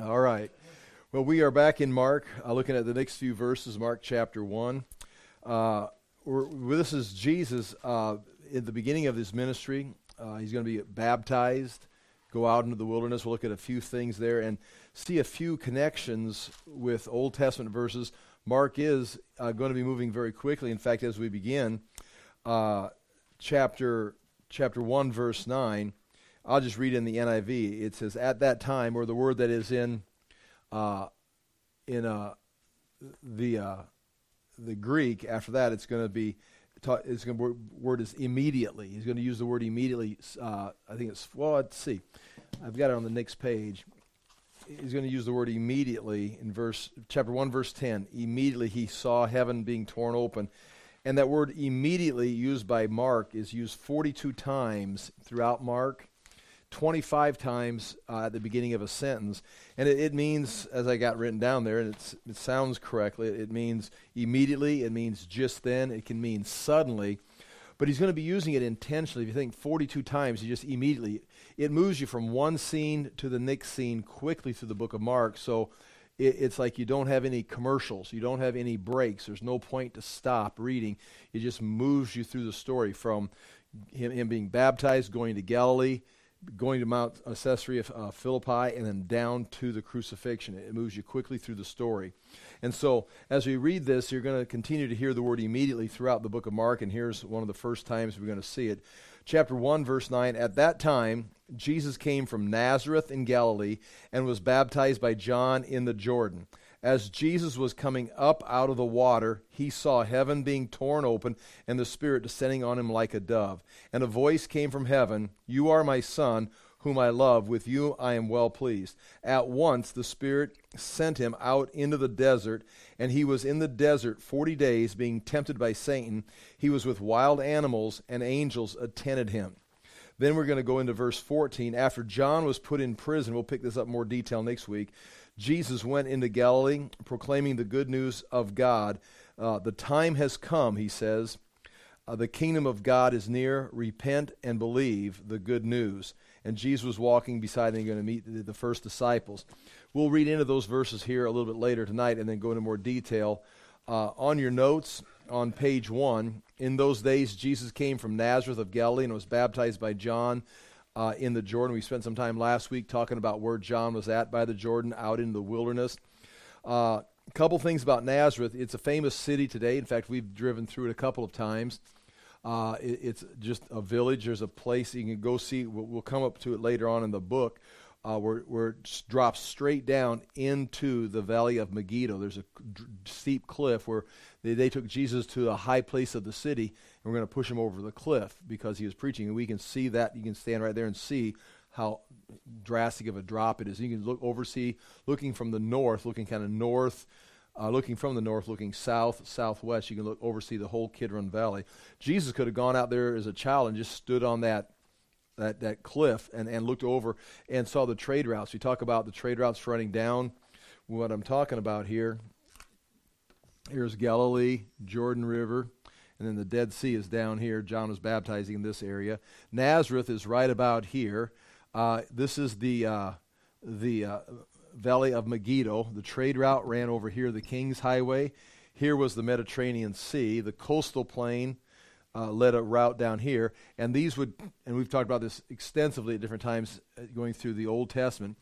All right. Well, we are back in Mark, uh, looking at the next few verses, Mark chapter 1. Uh, this is Jesus uh, in the beginning of his ministry. Uh, he's going to be baptized, go out into the wilderness. We'll look at a few things there and see a few connections with Old Testament verses. Mark is uh, going to be moving very quickly. In fact, as we begin, uh, chapter, chapter 1, verse 9, I'll just read in the NIV. It says, At that time, or the word that is in uh, in uh, the uh, the Greek, after that, it's going to be it's going word is immediately. He's going to use the word immediately. Uh, I think it's well. Let's see. I've got it on the next page. He's going to use the word immediately in verse chapter one, verse ten. Immediately he saw heaven being torn open, and that word immediately used by Mark is used forty-two times throughout Mark 25 times uh, at the beginning of a sentence. And it, it, means, as I got written down there, and it sounds correctly, it, it means immediately, it means just then, it can mean suddenly. But he's going to be using it intentionally. If you think 42 times, you just immediately, it moves you from one scene to the next scene quickly through the book of Mark. So it, it's like you don't have any commercials, you don't have any breaks. There's no point to stop reading. It just moves you through the story from him, him being baptized, going to Galilee going to Mount Caesarea uh, Philippi and then down to the crucifixion. It moves you quickly through the story. And so, as we read this, you're going to continue to hear the word immediately throughout the book of Mark, and here's one of the first times we're going to see it. Chapter 1, verse 9 At that time, Jesus came from Nazareth in Galilee and was baptized by John in the Jordan. As Jesus was coming up out of the water, he saw heaven being torn open and the Spirit descending on him like a dove. And a voice came from heaven You are my Son, whom I love. With you I am well pleased. At once the Spirit sent him out into the desert, and he was in the desert forty days, being tempted by Satan. He was with wild animals, and angels attended him. Then we're going to go into verse 14. After John was put in prison, we'll pick this up more detail next week. Jesus went into Galilee proclaiming the good news of God. Uh, the time has come, he says. Uh, the kingdom of God is near. Repent and believe the good news. And Jesus was walking beside him, going to meet the, the first disciples. We'll read into those verses here a little bit later tonight and then go into more detail. Uh, on your notes on page one, in those days, Jesus came from Nazareth of Galilee and was baptized by John uh, in the Jordan. We spent some time last week talking about where John was at by the Jordan, out in the wilderness. Uh, a couple things about Nazareth. It's a famous city today. In fact, we've driven through it a couple of times. Uh, it, it's just a village. There's a place you can go see. We'll, we'll come up to it later on in the book. Uh, where, where it drops straight down into the valley of Megiddo. There's a steep cliff where they, they took Jesus to a high place of the city, we're going to push him over the cliff because he was preaching. And we can see that. You can stand right there and see how drastic of a drop it is. You can look oversee, looking from the north, looking kind of north, uh, looking from the north, looking south, southwest. You can look oversee the whole Kidron Valley. Jesus could have gone out there as a child and just stood on that that, that cliff and, and looked over and saw the trade routes. We talk about the trade routes running down. What I'm talking about here Here's Galilee, Jordan River, and then the Dead Sea is down here. John was baptizing in this area. Nazareth is right about here. Uh, this is the uh, the uh, Valley of Megiddo. The trade route ran over here, the King's Highway. Here was the Mediterranean Sea. The coastal plain uh, led a route down here, and these would, and we've talked about this extensively at different times, uh, going through the Old Testament.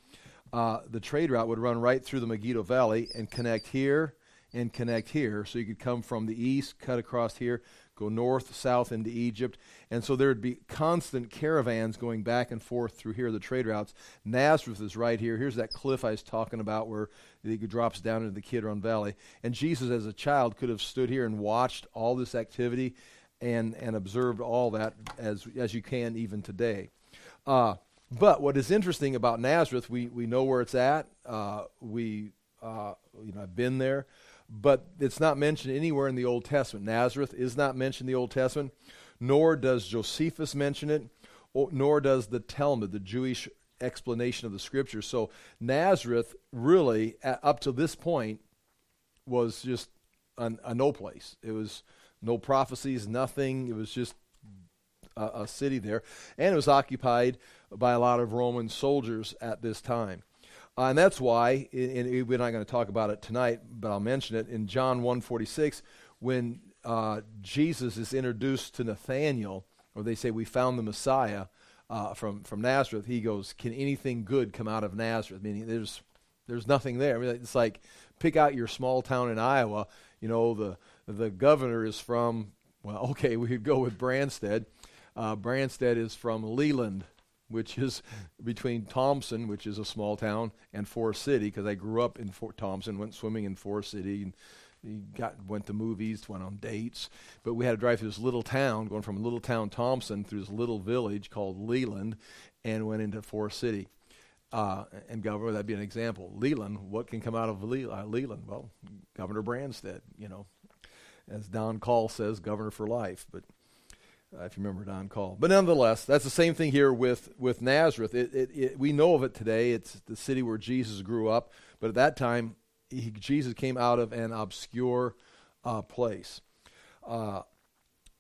Uh, the trade route would run right through the Megiddo Valley and connect here and connect here. So you could come from the east, cut across here, go north, south into Egypt. And so there would be constant caravans going back and forth through here, the trade routes. Nazareth is right here. Here's that cliff I was talking about where it drops down into the Kidron Valley. And Jesus, as a child, could have stood here and watched all this activity and, and observed all that as, as you can even today. Uh, but what is interesting about Nazareth, we, we know where it's at. Uh, we, uh, you know, I've been there but it's not mentioned anywhere in the Old Testament. Nazareth is not mentioned in the Old Testament, nor does Josephus mention it, nor does the Talmud, the Jewish explanation of the scripture. So Nazareth really, up to this point, was just a, a no place. It was no prophecies, nothing. It was just a, a city there, and it was occupied by a lot of Roman soldiers at this time. Uh, and that's why, and we're not going to talk about it tonight, but I'll mention it. In John 1.46, when uh, Jesus is introduced to Nathanael, or they say, we found the Messiah uh, from, from Nazareth, he goes, can anything good come out of Nazareth? Meaning there's, there's nothing there. I mean, it's like, pick out your small town in Iowa. You know, the, the governor is from, well, okay, we could go with Branstad. Uh, Branstad is from Leland, which is between Thompson, which is a small town, and Forest City, because I grew up in Fort Thompson, went swimming in Forest City, and got went to movies, went on dates. But we had to drive through this little town, going from little town Thompson through this little village called Leland, and went into Forest City. Uh, and governor, that'd be an example. Leland, what can come out of Le- uh, Leland? Well, Governor Branstad, you know, as Don Call says, governor for life. But uh, if you remember Don Call. But nonetheless, that's the same thing here with, with Nazareth. It, it, it, we know of it today. It's the city where Jesus grew up. But at that time, he, Jesus came out of an obscure uh, place. Uh,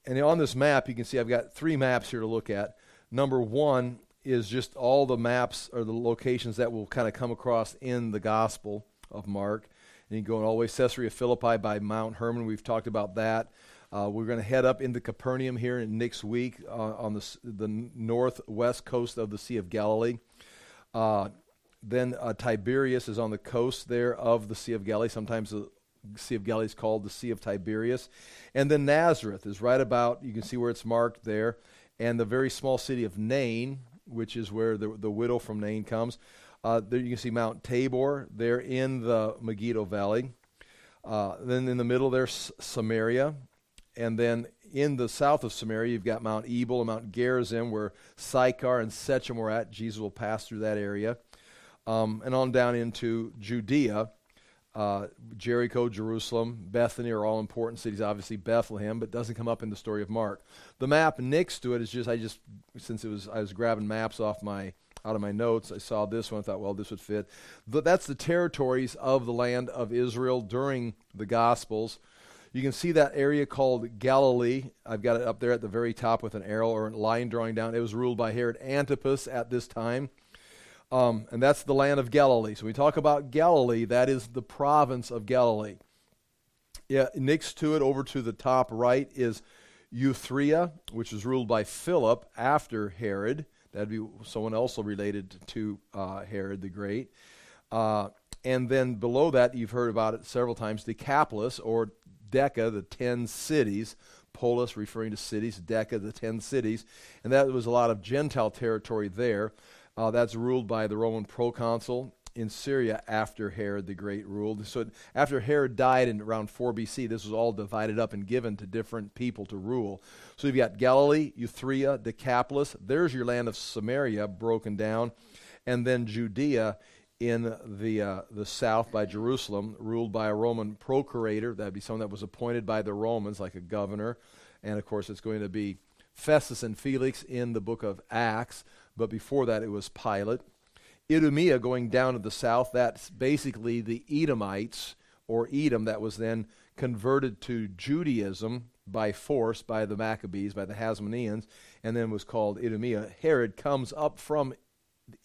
and on this map, you can see I've got three maps here to look at. Number one is just all the maps or the locations that will kind of come across in the Gospel of Mark. And you go all the way Caesarea Philippi by Mount Hermon. We've talked about that. Uh, we're going to head up into Capernaum here in next week uh, on the, the northwest coast of the Sea of Galilee. Uh, then uh, Tiberias is on the coast there of the Sea of Galilee. Sometimes the Sea of Galilee is called the Sea of Tiberias. And then Nazareth is right about, you can see where it's marked there. And the very small city of Nain, which is where the, the widow from Nain comes. Uh, there you can see Mount Tabor there in the Megiddo Valley. Uh, then in the middle there's Samaria, and then in the south of Samaria, you've got Mount Ebal and Mount Gerizim, where Sychar and Shechem were at. Jesus will pass through that area. Um, and on down into Judea. Uh, Jericho, Jerusalem, Bethany are all important cities. Obviously, Bethlehem, but doesn't come up in the story of Mark. The map next to it is just I just since it was I was grabbing maps off my out of my notes. I saw this one. I thought, well, this would fit. But that's the territories of the land of Israel during the Gospels. You can see that area called Galilee. I've got it up there at the very top with an arrow or a line drawing down. It was ruled by Herod Antipas at this time. Um, and that's the land of Galilee. So we talk about Galilee, that is the province of Galilee. Yeah, next to it, over to the top right, is Iturea, which was ruled by Philip after Herod. That'd be someone also related to uh, Herod the Great. Uh, and then below that, you've heard about it several times, Decapolis, or Deca, the ten cities. Polis, referring to cities, Deca, the ten cities. And that was a lot of Gentile territory there. Uh, that's ruled by the Roman proconsul in Syria after Herod the Great ruled. So after Herod died in around 4 BC, this was all divided up and given to different people to rule. So you've got Galilee, Iturea, Decapolis. There's your land of Samaria broken down. And then Judea in the uh, the south by Jerusalem, ruled by a Roman procurator. That'd be someone that was appointed by the Romans, like a governor. And of course, it's going to be Festus and Felix in the book of Acts. But before that, it was Pilate. Idumea going down to the south. That's basically the Edomites or Edom that was then converted to Judaism by force by the Maccabees, by the Hasmoneans, and then was called Idumea. Herod comes up from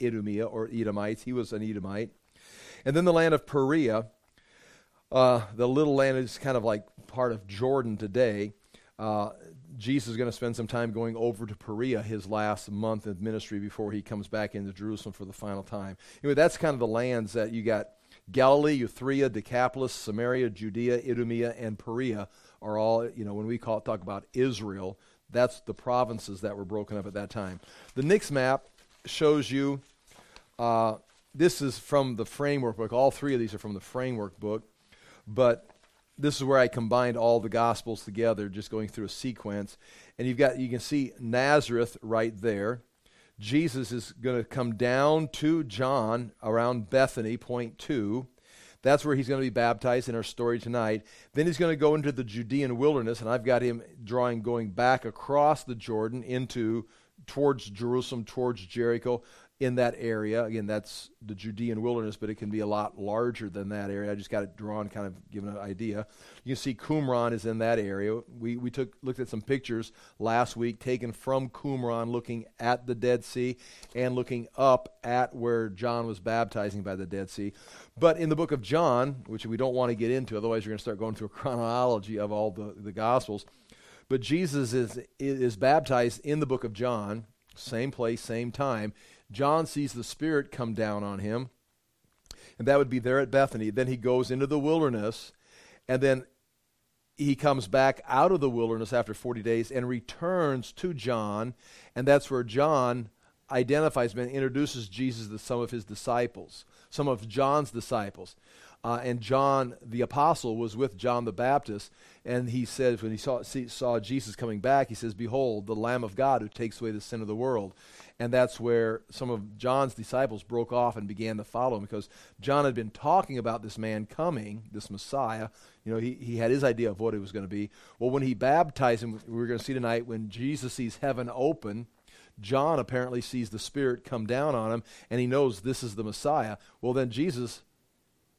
Idumea or Edomites. He was an Edomite. And then the land of Perea. Uh, the little land is kind of like part of Jordan today. Uh, Jesus is going to spend some time going over to Perea his last month of ministry before he comes back into Jerusalem for the final time. Anyway, that's kind of the lands that you got Galilee, Iturea, Decapolis, Samaria, Judea, Idumea, and Perea are all, you know, when we call, talk about Israel, that's the provinces that were broken up at that time. The next map shows you, uh, this is from the framework book. All three of these are from the framework book. But this is where I combined all the gospels together, just going through a sequence. And you've got, you can see Nazareth right there. Jesus is going to come down to John around Bethany, point two. That's where he's going to be baptized in our story tonight. Then he's going to go into the Judean wilderness, and I've got him drawing going back across the Jordan into towards Jerusalem, towards Jericho, in that area. Again, that's the Judean wilderness, but it can be a lot larger than that area. I just got it drawn, kind of giving an idea. You can see Qumran is in that area. We, we took looked at some pictures last week taken from Qumran, looking at the Dead Sea and looking up at where John was baptizing by the Dead Sea. But in the book of John, which we don't want to get into, otherwise you're going to start going through a chronology of all the, the Gospels. But Jesus is, is baptized in the book of John, same place, same time. John sees the Spirit come down on him, and that would be there at Bethany. Then he goes into the wilderness, and then he comes back out of the wilderness after 40 days and returns to John, and that's where John identifies and introduces Jesus to some of his disciples, some of John's disciples. Uh, and John the apostle was with John the Baptist, and he says when he saw, see, saw Jesus coming back, he says, "Behold, the Lamb of God who takes away the sin of the world." And that's where some of John's disciples broke off and began to follow him because John had been talking about this man coming, this Messiah. You know, he, he had his idea of what it was going to be. Well, when he baptized him, we're going to see tonight when Jesus sees heaven open. John apparently sees the Spirit come down on him, and he knows this is the Messiah. Well, then Jesus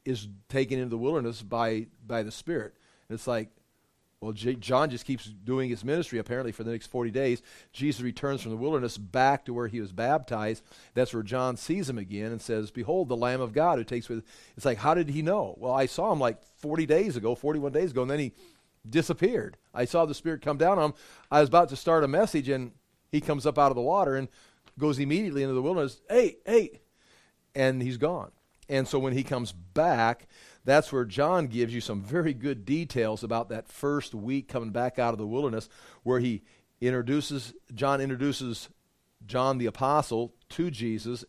is taken into the wilderness by by the Spirit. And it's like, well, J- John just keeps doing his ministry apparently for the next 40 days. Jesus returns from the wilderness back to where he was baptized. That's where John sees him again and says, Behold, the Lamb of God who takes with. It's like, how did he know? Well, I saw him like 40 days ago, 41 days ago, and then he disappeared. I saw the Spirit come down on him. I was about to start a message, and he comes up out of the water and goes immediately into the wilderness. Hey, hey. And he's gone. And so when he comes back, that's where John gives you some very good details about that first week coming back out of the wilderness, where he introduces, John introduces John the Apostle to Jesus.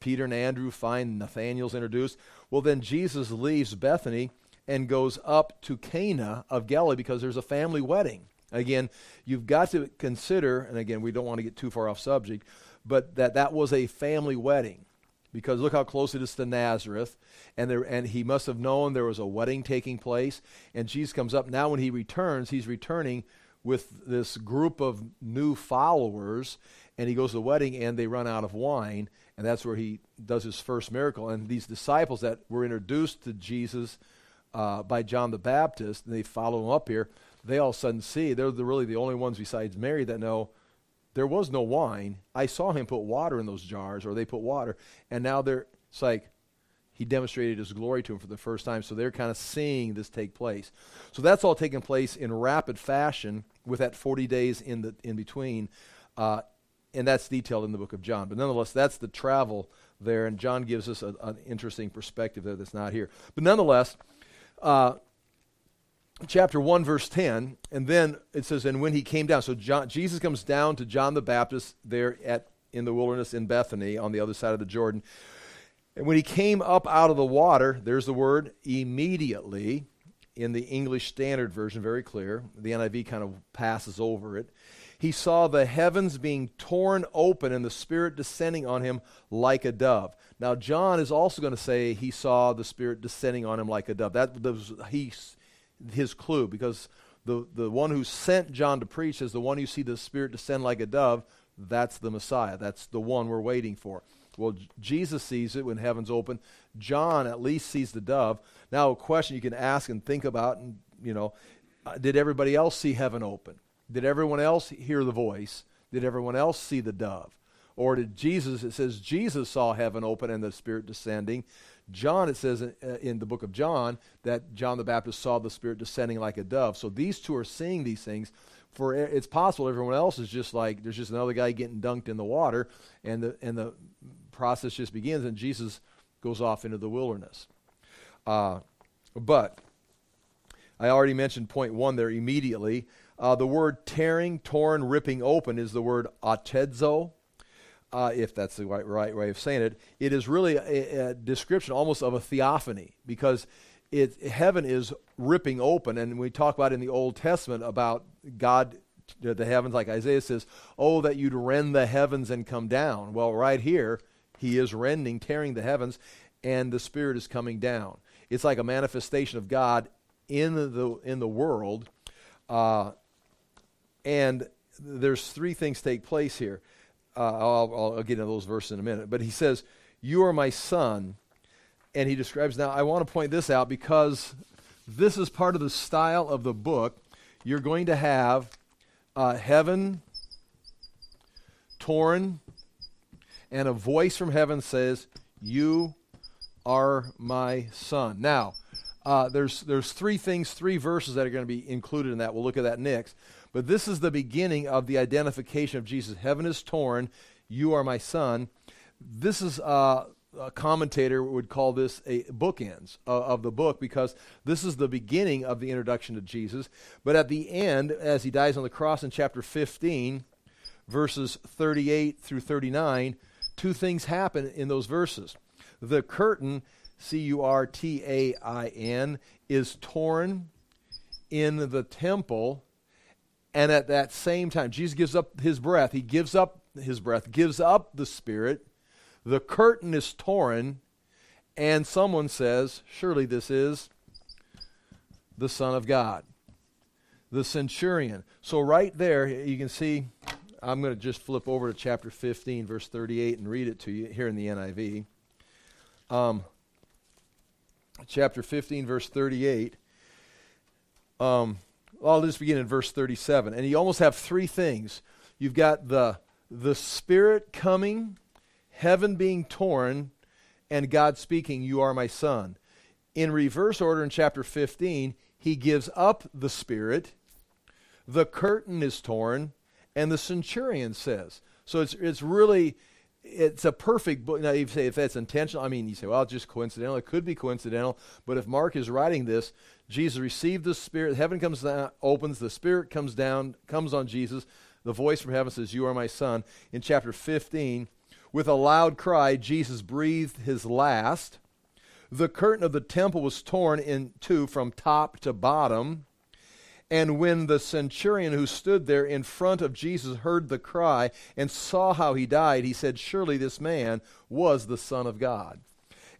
Peter and Andrew find Nathanael's introduced. Well, then Jesus leaves Bethany and goes up to Cana of Galilee because there's a family wedding. Again, you've got to consider, and again, we don't want to get too far off subject, but that that was a family wedding because look how close it is to Nazareth. And, there, and he must have known there was a wedding taking place. And Jesus comes up. Now, when he returns, he's returning with this group of new followers. And he goes to the wedding, and they run out of wine. And that's where he does his first miracle. And these disciples that were introduced to Jesus uh, by John the Baptist, and they follow him up here, they all of a sudden see they're the, really the only ones besides Mary that know there was no wine. I saw him put water in those jars, or they put water, and now they're it's like he demonstrated his glory to him for the first time. So they're kind of seeing this take place. So that's all taking place in rapid fashion with that 40 days in the in between, uh, and that's detailed in the book of John. But nonetheless, that's the travel there, and John gives us a, an interesting perspective there that's not here. But nonetheless. Uh, chapter 1 verse 10 and then it says and when he came down so John, jesus comes down to john the baptist there at in the wilderness in bethany on the other side of the jordan. And when he came up out of the water there's the word immediately in the english standard version very clear the niv kind of passes over it he saw the heavens being torn open and the spirit descending on him like a dove. Now john is also going to say he saw the spirit descending on him like a dove. That was he his clue because the, the one who sent John to preach is the one you see the Spirit descend like a dove. That's the Messiah. That's the one we're waiting for. Well, Jesus sees it when heaven's open. John at least sees the dove. Now, a question you can ask and think about, and you know, uh, did everybody else see heaven open? Did everyone else hear the voice? Did everyone else see the dove? Or did Jesus, it says Jesus saw heaven open and the Spirit descending. John, it says in, uh, in, the book of John that John the Baptist saw the Spirit descending like a dove. So these two are seeing these things. For it's possible everyone else is just like there's just another guy getting dunked in the water, and the and the process just begins, and Jesus goes off into the wilderness. Uh, but I already mentioned point one there immediately. Uh, the word tearing, torn, ripping open is the word atedzo uh, if that's the right, right, way of saying it, it is really a, a description almost of a theophany because it, heaven is ripping open. And we talk about in the Old Testament about God, the heavens, like Isaiah says, oh, that you'd rend the heavens and come down. Well, right here, he is rending, tearing the heavens, and the Spirit is coming down. It's like a manifestation of God in the, in the world. Uh, and there's three things take place here uh, I'll, I'll get into those verses in a minute, but he says, You are my son. And he describes now, I want to point this out because this is part of the style of the book. You're going to have uh, heaven torn, and a voice from heaven says, You are my son. Now, uh, there's, there's three things, three verses that are going to be included in that. We'll look at that next. But this is the beginning of the identification of Jesus. Heaven is torn. You are my son. This is uh, a commentator would call this a bookends of, of the book because this is the beginning of the introduction to Jesus. But at the end, as he dies on the cross in chapter 15, verses 38 through 39, two things happen in those verses. The curtain, C U R T A I N, is torn in the temple and at that same time, Jesus gives up his breath. He gives up his breath, gives up the Spirit. The curtain is torn, and someone says, Surely this is the Son of God, the centurion. So, right there, you can see, I'm going to just flip over to chapter 15, verse 38, and read it to you here in the NIV. Um, chapter 15, verse 38. Um, I'll just begin in verse 37. And you almost have three things. You've got the, the Spirit coming, heaven being torn, and God speaking, You are my Son. In reverse order in chapter 15, he gives up the Spirit, the curtain is torn, and the centurion says. So it's, it's really it's a perfect book. Now, you say if that's intentional, I mean, you say, well, it's just coincidental. It could be coincidental, but if Mark is writing this, Jesus received the Spirit. Heaven comes down, opens. The Spirit comes down, comes on Jesus. The voice from heaven says, "You are my Son." In chapter 15, with a loud cry, Jesus breathed his last. The curtain of the temple was torn in two from top to bottom. And when the centurion who stood there in front of Jesus heard the cry and saw how he died, he said, Surely this man was the Son of God.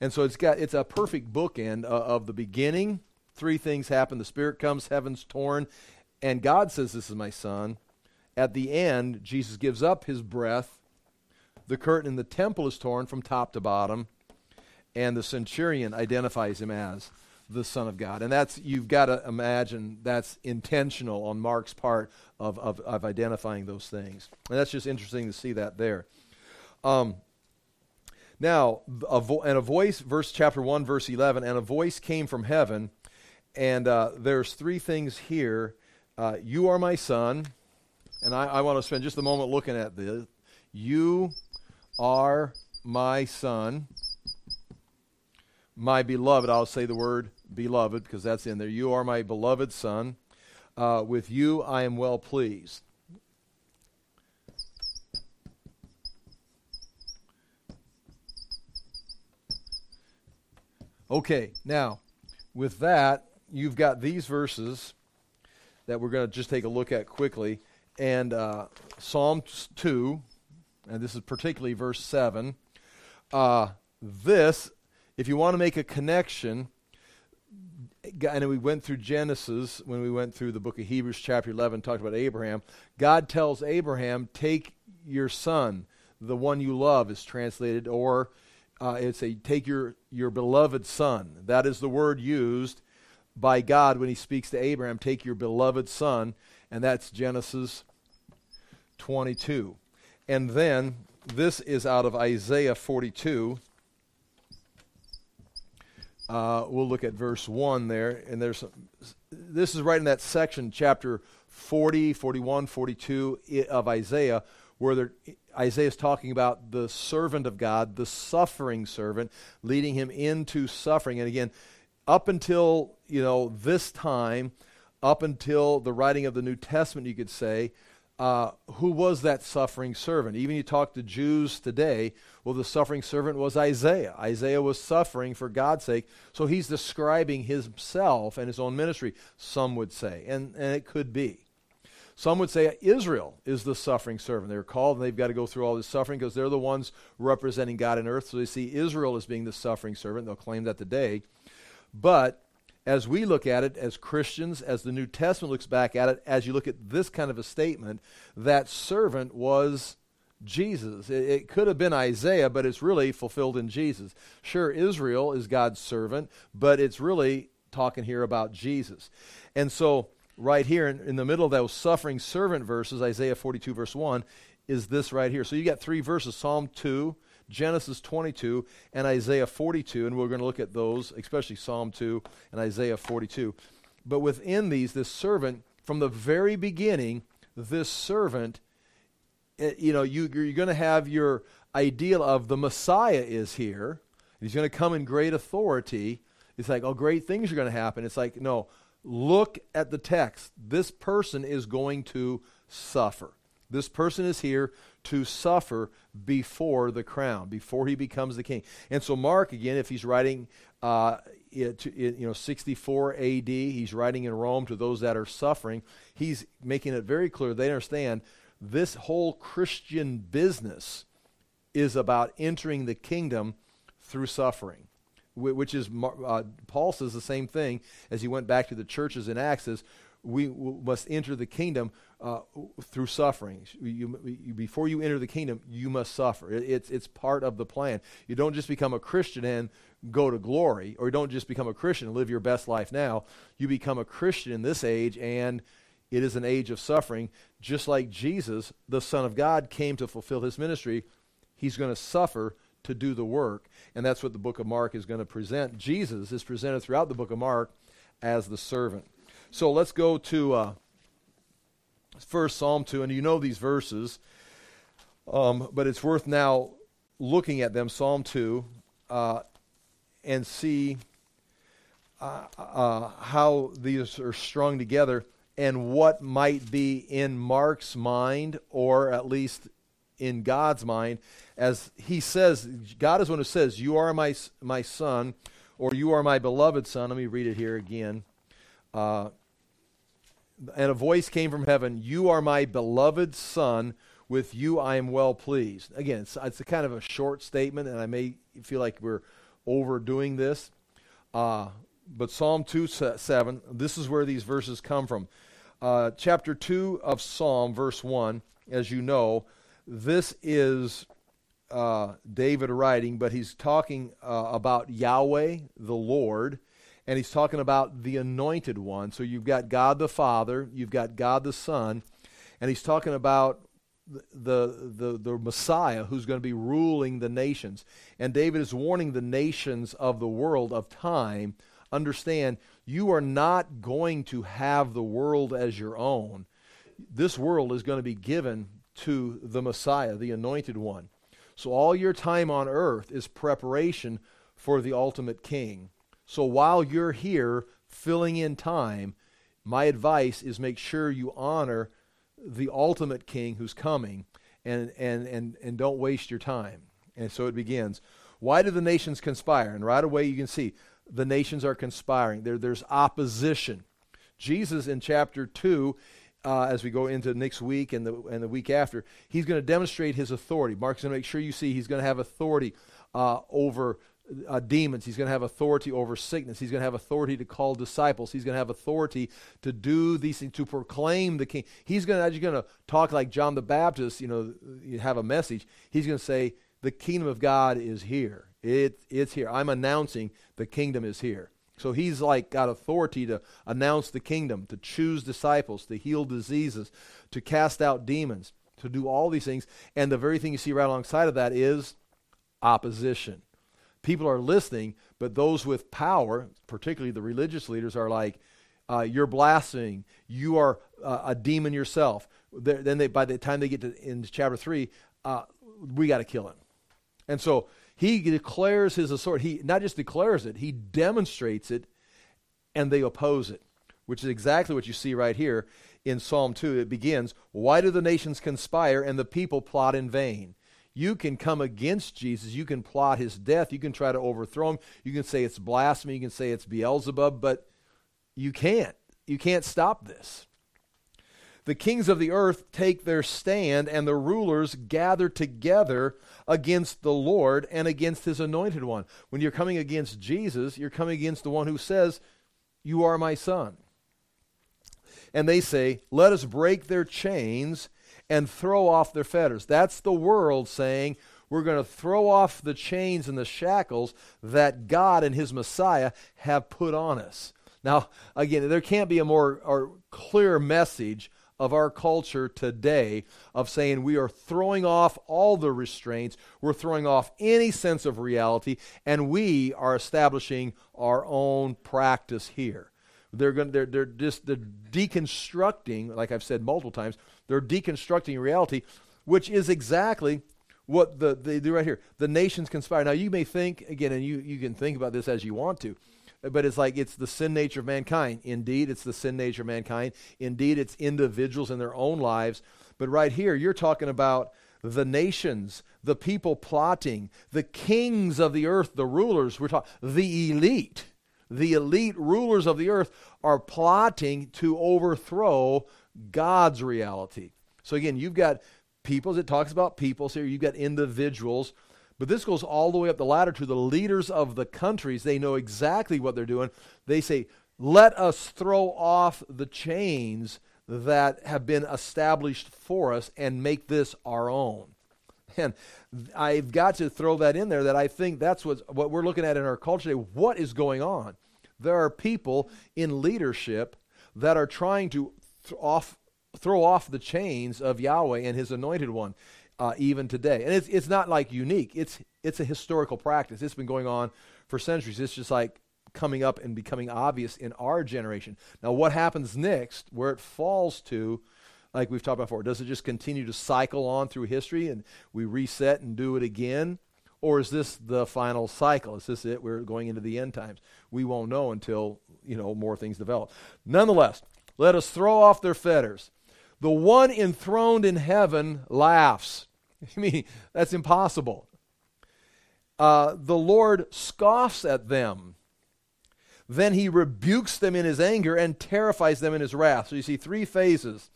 And so it's got it's a perfect bookend uh, of the beginning. Three things happen. The Spirit comes, heaven's torn, and God says, This is my son. At the end, Jesus gives up his breath. The curtain in the temple is torn from top to bottom, and the centurion identifies him as the Son of God. And that's, you've got to imagine that's intentional on Mark's part of, of, of identifying those things. And that's just interesting to see that there. Um, now, a vo- and a voice, verse chapter 1, verse 11, and a voice came from heaven. And uh, there's three things here. Uh, you are my son. And I, I want to spend just a moment looking at this. You are my son my beloved, I'll say the word beloved because that's in there. You are my beloved son. Uh, with you I am well pleased. Okay, now, with that, you've got these verses that we're going to just take a look at quickly. And uh, Psalm 2, and this is particularly verse 7. Uh, this, if you want to make a connection, and we went through Genesis when we went through the book of Hebrews, chapter 11, talked about Abraham. God tells Abraham, Take your son, the one you love, is translated, or uh, it's a take your, your beloved son. That is the word used by God when he speaks to Abraham, Take your beloved son, and that's Genesis 22. And then this is out of Isaiah 42 uh, we'll look at verse 1 there. And there's this is right in that section, chapter 40, 41, 42 of Isaiah, where Isaiah is talking about the servant of God, the suffering servant, leading him into suffering. And again, up until you know this time, up until the writing of the New Testament, you could say, uh, who was that suffering servant? Even you talk to Jews today, well, the suffering servant was Isaiah. Isaiah was suffering for God's sake, so he's describing himself and his own ministry, some would say, and, and it could be. Some would say Israel is the suffering servant. They're called and they've got to go through all this suffering because they're the ones representing God in earth. So they see Israel as being the suffering servant. They'll claim that today. But as we look at it as Christians, as the New Testament looks back at it, as you look at this kind of a statement, that servant was Jesus. It, it, could have been Isaiah, but it's really fulfilled in Jesus. Sure, Israel is God's servant, but it's really talking here about Jesus. And so, right here in, in the middle of those suffering servant verses, Isaiah 42, verse 1, is this right here. So you got three verses Psalm 2, Genesis 22, and Isaiah 42, and we're going to look at those, especially Psalm 2 and Isaiah 42. But within these, this servant, from the very beginning, this servant, eh, you know, you, you're going to have your ideal of the Messiah is here. He's going to come in great authority. It's like, oh, great things are going to happen. It's like, no, look at the text. This person is going to suffer. This person is here to suffer before the crown, before he becomes the king. And so, Mark, again, if he's writing, uh, it, it, you know, 64 AD, he's writing in Rome to those that are suffering. He's making it very clear they understand this whole Christian business is about entering the kingdom through suffering which is uh, Paul says the same thing as he went back to the churches in Acts. Is we must enter the kingdom uh, through suffering. You, you, before you enter the kingdom, you must suffer. It, it's, it's part of the plan. You don't just become a Christian and go to glory, or you don't just become a Christian and live your best life now. You become a Christian in this age, and it is an age of suffering. Just like Jesus, the Son of God, came to fulfill his ministry, he's going to suffer to do the work. And that's what the book of Mark is going to present. Jesus is presented throughout the book of Mark as the servant. So let's go to uh, first Psalm 2, and you know these verses, um, but it's worth now looking at them, Psalm 2, uh, and see uh, uh, how these are strung together and what might be in Mark's mind, or at least in God's mind, as he says, God is one who says, You are my, my son, or you are my beloved son. Let me read it here again. Uh, and a voice came from heaven You are my beloved Son, with you I am well pleased. Again, it's, it's a kind of a short statement, and I may feel like we're overdoing this. Uh, but Psalm 2 7, this is where these verses come from. Uh, chapter 2 of Psalm, verse 1, as you know, this is uh, David writing, but he's talking uh, about Yahweh, the Lord, and he's talking about the anointed one. So you've got God the Father, you've got God the Son, and he's talking about the, the, the Messiah who's going to be ruling the nations. And David is warning the nations of the world of time understand, you are not going to have the world as your own. This world is going to be given to the Messiah, the anointed one. So all your time on earth is preparation for the ultimate king. So while you're here filling in time, my advice is make sure you honor the ultimate king who's coming and, and, and, and don't waste your time. And so it begins. Why do the nations conspire? And right away you can see the nations are conspiring. There, there's opposition. Jesus in chapter 2, uh, as we go into next week and the, and the week after, he's going to demonstrate his authority. Mark's going to make sure you see he's going to have authority uh, over uh, demons. He's going to have authority over sickness. He's going to have authority to call disciples. He's going to have authority to do these things, to proclaim the king. He's going to, going to talk like John the Baptist, you know, you have a message. He's going to say, the kingdom of God is here. It, it's here. I'm announcing the kingdom is here. So he's like got authority to announce the kingdom, to choose disciples, to heal diseases, to cast out demons, to do all these things. And the very thing you see right alongside of that is opposition people are listening, but those with power, particularly the religious leaders, are like, uh, "You're blaspheming. You are uh, a demon yourself." They're, then they, by the time they get to in chapter three, uh, we got to kill him. And so he declares his authority. He not just declares it; he demonstrates it, and they oppose it, which is exactly what you see right here in Psalm two. It begins, "Why do the nations conspire and the people plot in vain?" You can come against Jesus. You can plot his death. You can try to overthrow him. You can say it's blasphemy. You can say it's Beelzebub, but you can't. You can't stop this. The kings of the earth take their stand, and the rulers gather together against the Lord and against his anointed one. When you're coming against Jesus, you're coming against the one who says, You are my son. And they say, Let us break their chains and throw off their fetters. That's the world saying, we're going to throw off the chains and the shackles that God and His Messiah have put on us. Now, again, there can't be a more or clear message of our culture today of saying we are throwing off all the restraints, we're throwing off any sense of reality, and we are establishing our own practice here. They're going they're, they're just they're deconstructing, like I've said multiple times, they're deconstructing reality, which is exactly what the, they do right here. The nations conspire. Now you may think again, and you, you can think about this as you want to, but it's like it's the sin nature of mankind. Indeed, it's the sin nature of mankind. Indeed, it's individuals in their own lives. But right here, you're talking about the nations, the people plotting, the kings of the earth, the rulers. We're talking the elite. The elite rulers of the earth are plotting to overthrow God's reality. So again, you've got peoples. It talks about peoples here. You've got individuals but this goes all the way up the ladder to the leaders of the countries. They know exactly what they're doing. They say, let us throw off the chains that have been established for us and make this our own. And I've got to throw that in there that I think that's what, what we're looking at in our culture today. What is going on? There are people in leadership that are trying to th- off, throw off the chains of Yahweh and his anointed one uh, even today. And it's, it's not like unique, it's, it's a historical practice. It's been going on for centuries. It's just like coming up and becoming obvious in our generation. Now, what happens next, where it falls to, like we've talked about before, does it just continue to cycle on through history and we reset and do it again? Or is this the final cycle? Is this it? We're going into the end times. We won't know until, you know, more things develop. Nonetheless, let us throw off their fetters. The one enthroned in heaven laughs. I mean, that's impossible. Uh, the Lord scoffs at them. Then he rebukes them in his anger and terrifies them in his wrath. So you see three phases.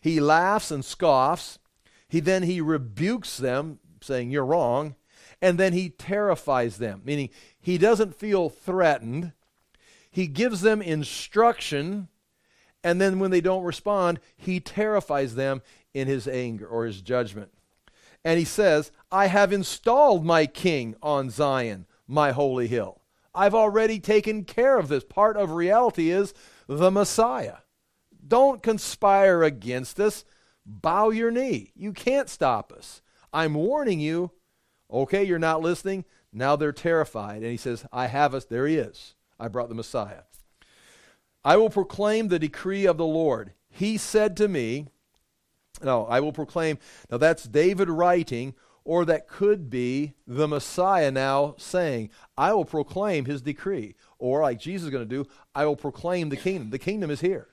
He laughs and scoffs. He then he rebukes them, saying, You're wrong. And then he terrifies them, meaning he doesn't feel threatened. He gives them instruction, and then when they don't respond, he terrifies them in his anger or his judgment. And he says, I have installed my king on Zion, my holy hill. I've already taken care of this. Part of reality is the Messiah. Don't conspire against us. Bow your knee. You can't stop us. I'm warning you. Okay, you're not listening. Now they're terrified. And he says, I have us. There he is. I brought the Messiah. I will proclaim the decree of the Lord. He said to me, no, I will proclaim. Now that's David writing, or that could be the Messiah now saying, I will proclaim his decree. Or like Jesus is going to do, I will proclaim the kingdom. The kingdom is here.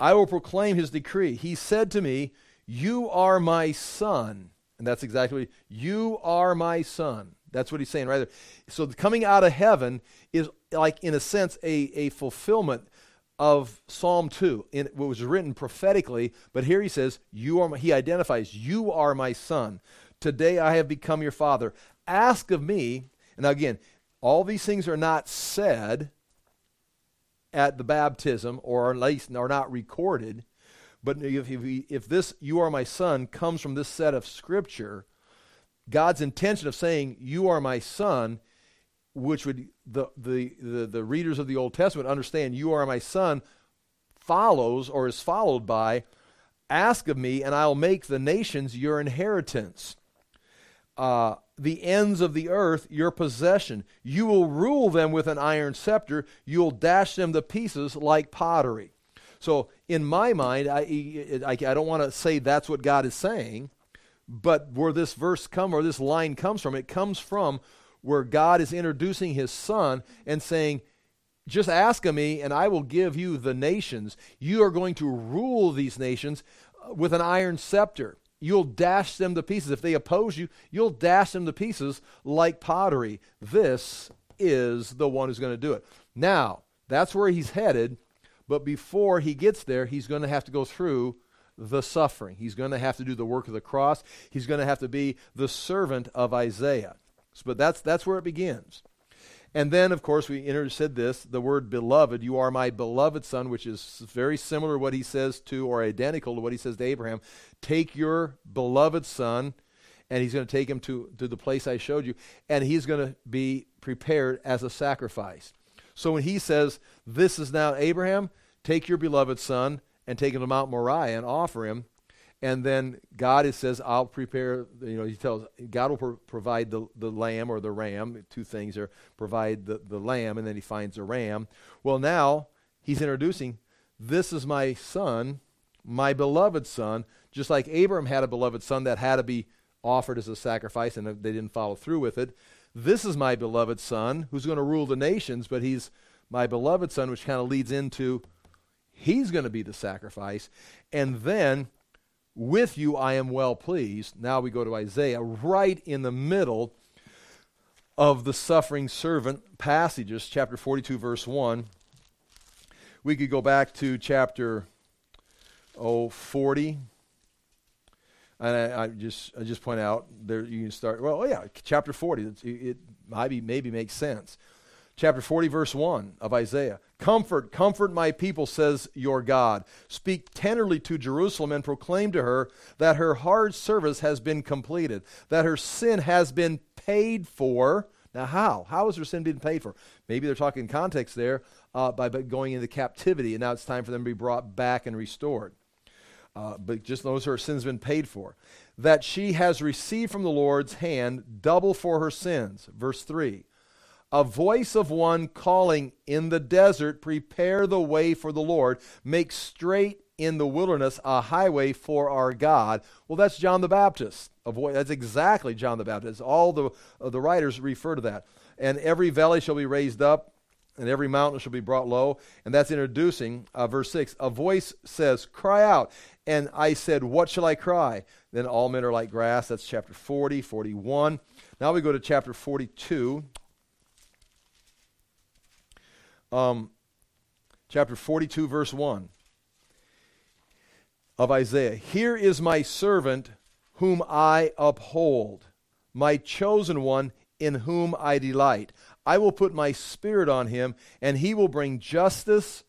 I will proclaim his decree. He said to me, You are my son. And that's exactly what he, you are my son. That's what he's saying right there. So coming out of heaven is like, in a sense, a, a fulfillment of Psalm 2, in, what was written prophetically, but here he says, you are my, he identifies, you are my son. Today I have become your father. Ask of me, and again, all these things are not said at the baptism, or at least are not recorded, but if, if, if this, you are my son, comes from this set of scripture, God's intention of saying, you are my son, which would the, the, the, the readers of the Old Testament understand, you are my son, follows or is followed by, ask of me, and I'll make the nations your inheritance. Uh, the ends of the earth your possession. You will rule them with an iron scepter. You'll dash them to pieces like pottery. So, in my mind, I, I, I don't want to say that's what God is saying, but where this verse comes or this line comes from, it comes from where God is introducing his son and saying, just ask of me, and I will give you the nations. You are going to rule these nations uh, with an iron scepter. You'll dash them to pieces. If they oppose you, you'll dash them to pieces like pottery. This is the one who's going to do it. Now, that's where he's headed, but before he gets there, he's going to have to go through the suffering. He's going to have to do the work of the cross. He's going to have to be the servant of Isaiah. But that's, that's where it begins. And then, of course, we said this the word beloved, you are my beloved son, which is very similar to what he says to, or identical to what he says to Abraham. Take your beloved son, and he's going to take him to, to the place I showed you, and he's going to be prepared as a sacrifice. So when he says, This is now Abraham, take your beloved son and take him to Mount Moriah and offer him, and then God it says, I'll prepare, you know, he tells, God will pro- provide the, the lamb or the ram, two things are provide the, the lamb, and then he finds a ram. Well, now he's introducing, this is my son, my beloved son, just like Abram had a beloved son that had to be offered as a sacrifice and they didn't follow through with it. This is my beloved son who's going to rule the nations, but he's my beloved son, which kind of leads into he's going to be the sacrifice. And then with you I am well pleased. Now we go to Isaiah, right in the middle of the suffering servant passages, chapter 42, verse 1. We could go back to chapter oh, 40. And I, I just I just point out there you can start well yeah chapter 40 it, it maybe maybe makes sense chapter 40 verse 1 of Isaiah Comfort, comfort my people, says your God. Speak tenderly to Jerusalem and proclaim to her that her hard service has been completed, that her sin has been paid for. Now, how? How has her sin been paid for? Maybe they're talking context there uh, by, going into captivity, and now it's time for them to be brought back and restored. Uh, but just notice her sin's been paid for. That she has received from the Lord's hand double for her sins. Verse 3 a voice of one calling in the desert, Prepare the way for the Lord, make straight in the wilderness a highway for our God. Well, that's John the Baptist. That's exactly John the Baptist. All the, uh, the writers refer to that. And every valley shall be raised up, and every mountain shall be brought low. And that's introducing uh, verse 6. A voice says, Cry out. And I said, What shall I cry? Then all men are like grass. That's chapter 40, 41. Now we go to chapter 42 um, chapter 42, verse 1 of Isaiah. Here is my servant whom I uphold, my chosen one in whom I delight. I will put my spirit on him, and he will bring justice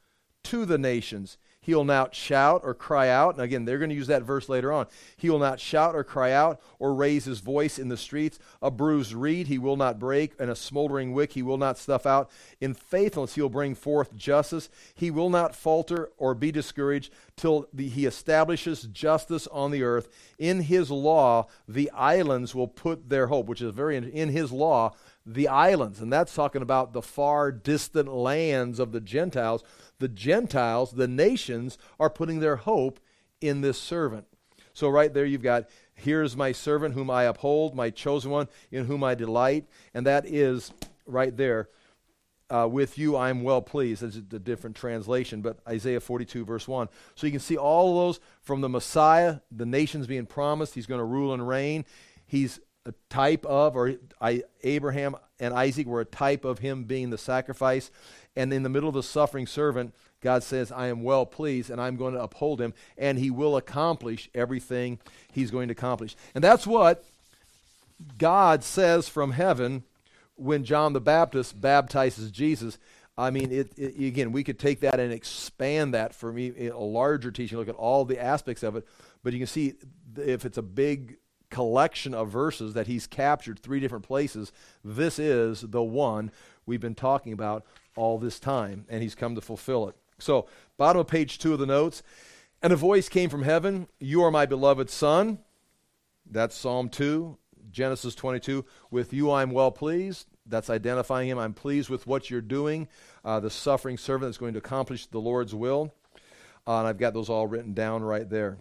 to the nations. He will not shout or cry out. And again, they're going to use that verse later on. He will not shout or cry out or raise his voice in the streets. A bruised reed he will not break, and a smoldering wick he will not stuff out. In faithfulness he will bring forth justice. He will not falter or be discouraged till the, he establishes justice on the earth. In his law, the islands will put their hope, which is very in his law, the islands. And that's talking about the far distant lands of the Gentiles the Gentiles, the nations, are putting their hope in this servant. So, right there, you've got, here's my servant whom I uphold, my chosen one in whom I delight. And that is right there. Uh, with you I am well pleased. That's a different translation, but Isaiah 42, verse 1. So you can see all of those from the Messiah, the nations being promised. He's going to rule and reign. He's a type of, or I, Abraham and Isaac were a type of him being the sacrifice. And in the middle of the suffering servant, God says, I am well pleased and I'm going to uphold him, and he will accomplish everything he's going to accomplish. And that's what God says from heaven when John the Baptist baptizes Jesus. I mean, it, it, again, we could take that and expand that for me, a larger teaching, look at all the aspects of it. But you can see if it's a big collection of verses that he's captured three different places, this is the one we've been talking about all this time, and he's come to fulfill it. So, bottom of page two of the notes. And a voice came from heaven You are my beloved Son. That's Psalm 2, Genesis 22. With you I'm well pleased. That's identifying him. I'm pleased with what you're doing. Uh, the suffering servant that's going to accomplish the Lord's will. Uh, and I've got those all written down right there.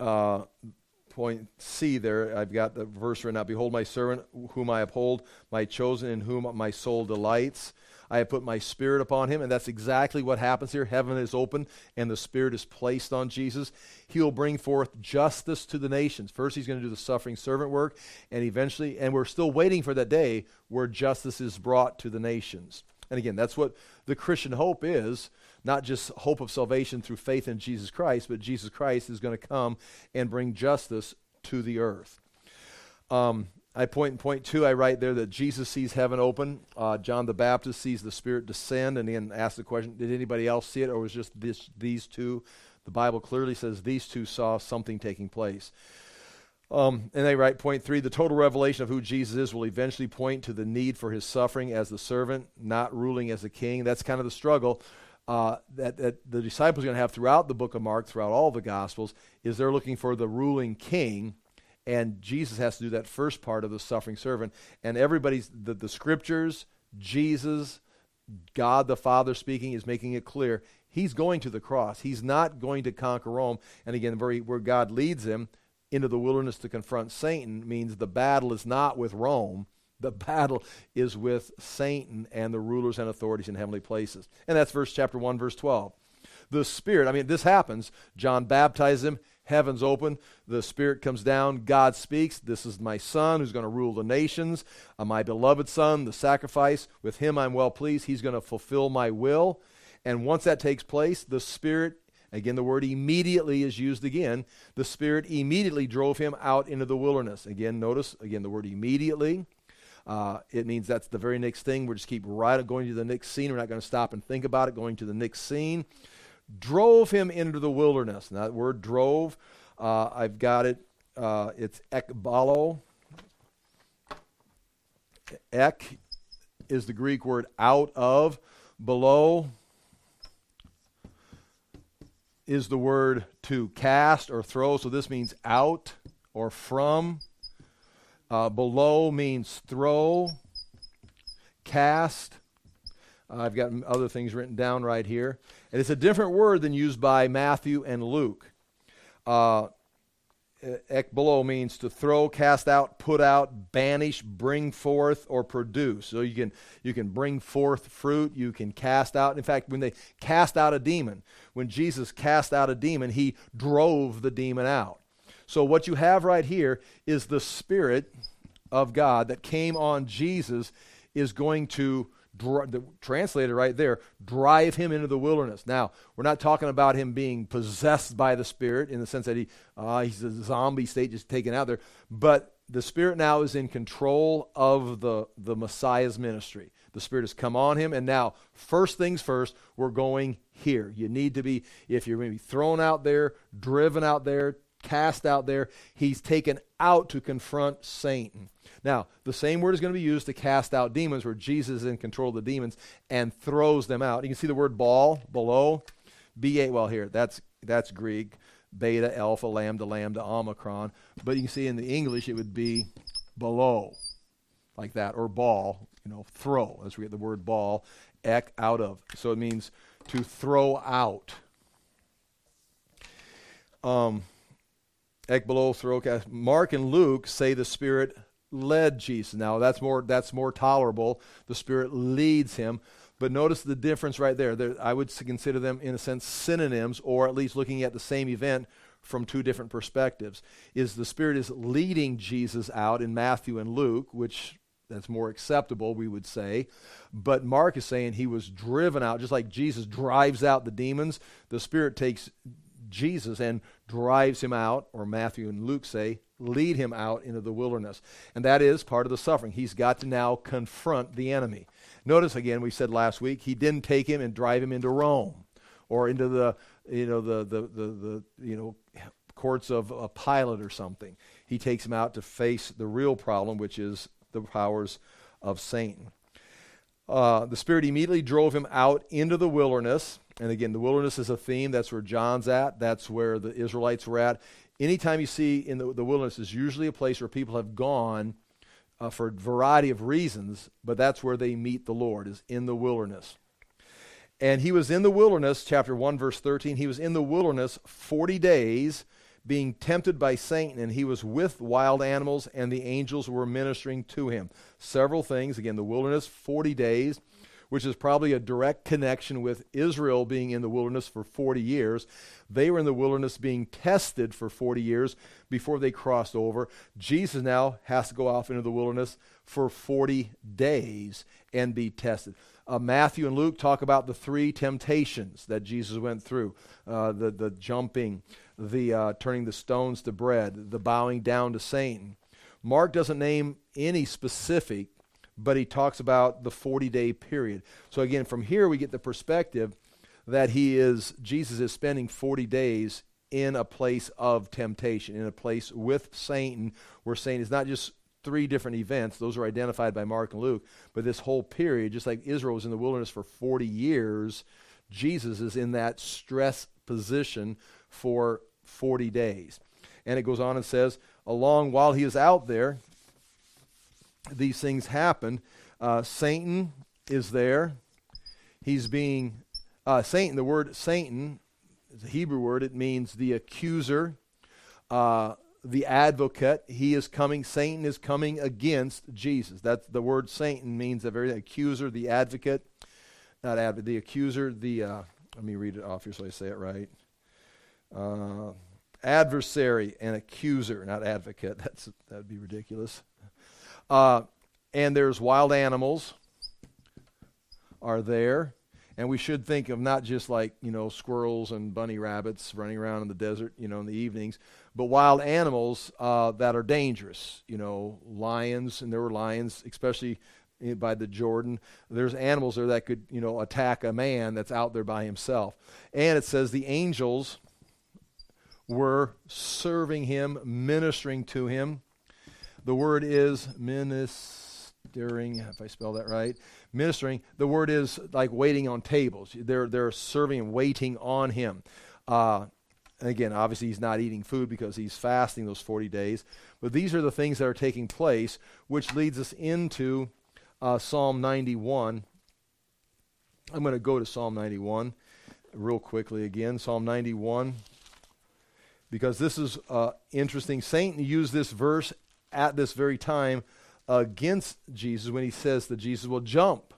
Uh, point C there, I've got the verse written out Behold, my servant, whom I uphold, my chosen, in whom my soul delights. I have put my spirit upon him. And that's exactly what happens here. Heaven is open and the spirit is placed on Jesus. He will bring forth justice to the nations. First, he's going to do the suffering servant work, and eventually, and we're still waiting for that day where justice is brought to the nations. And again, that's what the Christian hope is not just hope of salvation through faith in Jesus Christ, but Jesus Christ is going to come and bring justice to the earth. Um, I point in point two, I write there that Jesus sees heaven open. Uh, John the Baptist sees the Spirit descend, and then asks the question, did anybody else see it, or was just this, these two? The Bible clearly says these two saw something taking place. Um, and they write point three the total revelation of who Jesus is will eventually point to the need for his suffering as the servant, not ruling as a king. That's kind of the struggle uh, that, that the disciples are going to have throughout the book of Mark, throughout all the Gospels, is they're looking for the ruling king and Jesus has to do that first part of the suffering servant. And everybody's, the, the scriptures, Jesus, God the Father speaking, is making it clear he's going to the cross. He's not going to conquer Rome. And again, where, where God leads him into the wilderness to confront Satan means the battle is not with Rome. The battle is with Satan and the rulers and authorities in heavenly places. And that's verse chapter 1, verse 12. The Spirit, I mean, this happens. John baptizes him heavens open, the Spirit comes down, God speaks. This is my Son who's going to rule the nations, uh, my beloved Son, the sacrifice. With him I'm well pleased. He's going to fulfill my will. And once that takes place, the Spirit, again, the word immediately is used again. The Spirit immediately drove him out into the wilderness. Again, notice, again, the word immediately. Uh, it means that's the very next thing. We're just keep right going to the next scene. We're not going to stop and think about it. Going to the next scene drove him into the wilderness. And that word drove, uh, I've got it. Uh, it's ekbalo. Ek is the Greek word out of. Below is the word to cast or throw. So this means out or from. Uh, below means throw, cast. Uh, I've got other things written down right here. And it's a different word than used by Matthew and Luke. Uh, ekbalo means to throw, cast out, put out, banish, bring forth, or produce. So you can you can bring forth fruit, you can cast out. In fact, when they cast out a demon, when Jesus cast out a demon, he drove the demon out. So what you have right here is the Spirit of God that came on Jesus is going to the translated right there, drive him into the wilderness. Now, we're not talking about him being possessed by the Spirit in the sense that he uh, he's a zombie state just taken out there, but the Spirit now is in control of the, the Messiah's ministry. The Spirit has come on him, and now, first things first, we're going here. You need to be, if you're going to be thrown out there, driven out there, cast out there, he's taken out to confront Satan. Now, the same word is going to be used to cast out demons, where Jesus is in control of the demons and throws them out. You can see the word ball below. B A, well, here, that's, that's Greek. Beta, alpha, lambda, lambda, omicron. But you can see in the English it would be below, like that, or ball, you know, throw. As we get the word ball, ek, out of. So it means to throw out. Um, ek below, throw, cast. Mark and Luke say the Spirit led Jesus. Now that's more that's more tolerable. The Spirit leads him. But notice the difference right there. there. I would consider them in a sense synonyms, or at least looking at the same event from two different perspectives. Is the Spirit is leading Jesus out in Matthew and Luke, which that's more acceptable, we would say. But Mark is saying he was driven out, just like Jesus drives out the demons. The Spirit takes Jesus and drives him out, or Matthew and Luke say, lead him out into the wilderness. And that is part of the suffering. He's got to now confront the enemy. Notice again, we said last week, he didn't take him and drive him into Rome or into the, you know, the, the, the, the you know, courts of a Pilate or something. He takes him out to face the real problem, which is the powers of Satan. Uh, the Spirit immediately drove him out into the wilderness. And again, the wilderness is a theme. That's where John's at. That's where the Israelites were at anytime you see in the, the wilderness is usually a place where people have gone uh, for a variety of reasons, but that's where they meet the Lord, is in the wilderness. And he was in the wilderness, chapter 1, verse 13. He was in the wilderness 40 days, being tempted by Satan, and he was with wild animals, and the angels were ministering to him. Several things. Again, the wilderness, 40 days which is probably a direct connection with Israel being in the wilderness for 40 years. They were in the wilderness being tested for 40 years before they crossed over. Jesus now has to go off into the wilderness for 40 days and be tested. Uh, Matthew and Luke talk about the three temptations that Jesus went through uh, the, the jumping, the uh, turning the stones to bread, the bowing down to Satan. Mark doesn't name any specific, but he talks about the 40 day period. So again, from here we get the perspective that he is, Jesus is spending 40 days in a place of temptation, in a place with Satan, where Satan is not just three different events. Those are identified by Mark and Luke. But this whole period, just like Israel was in the wilderness for 40 years, Jesus is in that stress position for 40 days. And it goes on and says, along while he is out there, these things happen. Uh, Satan is there. He's being, uh, Satan, the word Satan is a Hebrew word. It means the accuser. Uh, the advocate. He is coming, Satan is coming against Jesus. That's the word Satan means the very accuser, the advocate, not advocate, the accuser, the, uh, let me read it off here so I say it right. Uh, adversary and accuser, not advocate. That's, that'd be ridiculous. Uh, and there's wild animals are there. And we should think of not just like, you know, squirrels and bunny rabbits running around in the desert, you know, in the evenings, but wild animals uh, that are dangerous. You know, lions, and there were lions, especially by the Jordan. There's animals there that could, you know, attack a man that's out there by himself. And it says the angels were serving him, ministering to him. The word is ministering, if I spell that right ministering, the word is like waiting on tables. They're, they're serving and waiting on him. Uh, again, obviously, he's not eating food because he's fasting those 40 days. But these are the things that are taking place, which leads us into uh, Psalm 91. I'm going to go to Psalm 91 real quickly again. Psalm 91, because this is uh, interesting. Satan used this verse at this very time against Jesus when he says that Jesus will jump.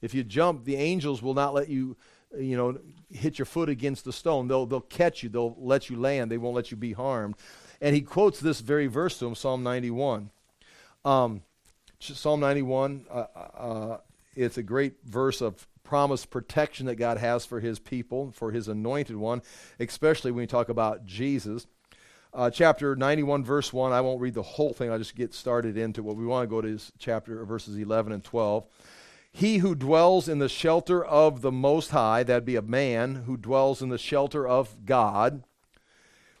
If you jump, the angels will not let you, you know, hit your foot against the stone. They'll, they'll catch you. They'll let you land. They won't let you be harmed. And he quotes this very verse to him, Psalm 91. Um, Psalm 91, uh, uh, it's a great verse of promised protection that God has for his people, for his anointed one, especially when we talk about Jesus uh, chapter 91, verse 1. I won't read the whole thing. I'll just get started into what we want to go to is chapter verses 11 and 12. He who dwells in the shelter of the Most High, that'd be a man who dwells in the shelter of God,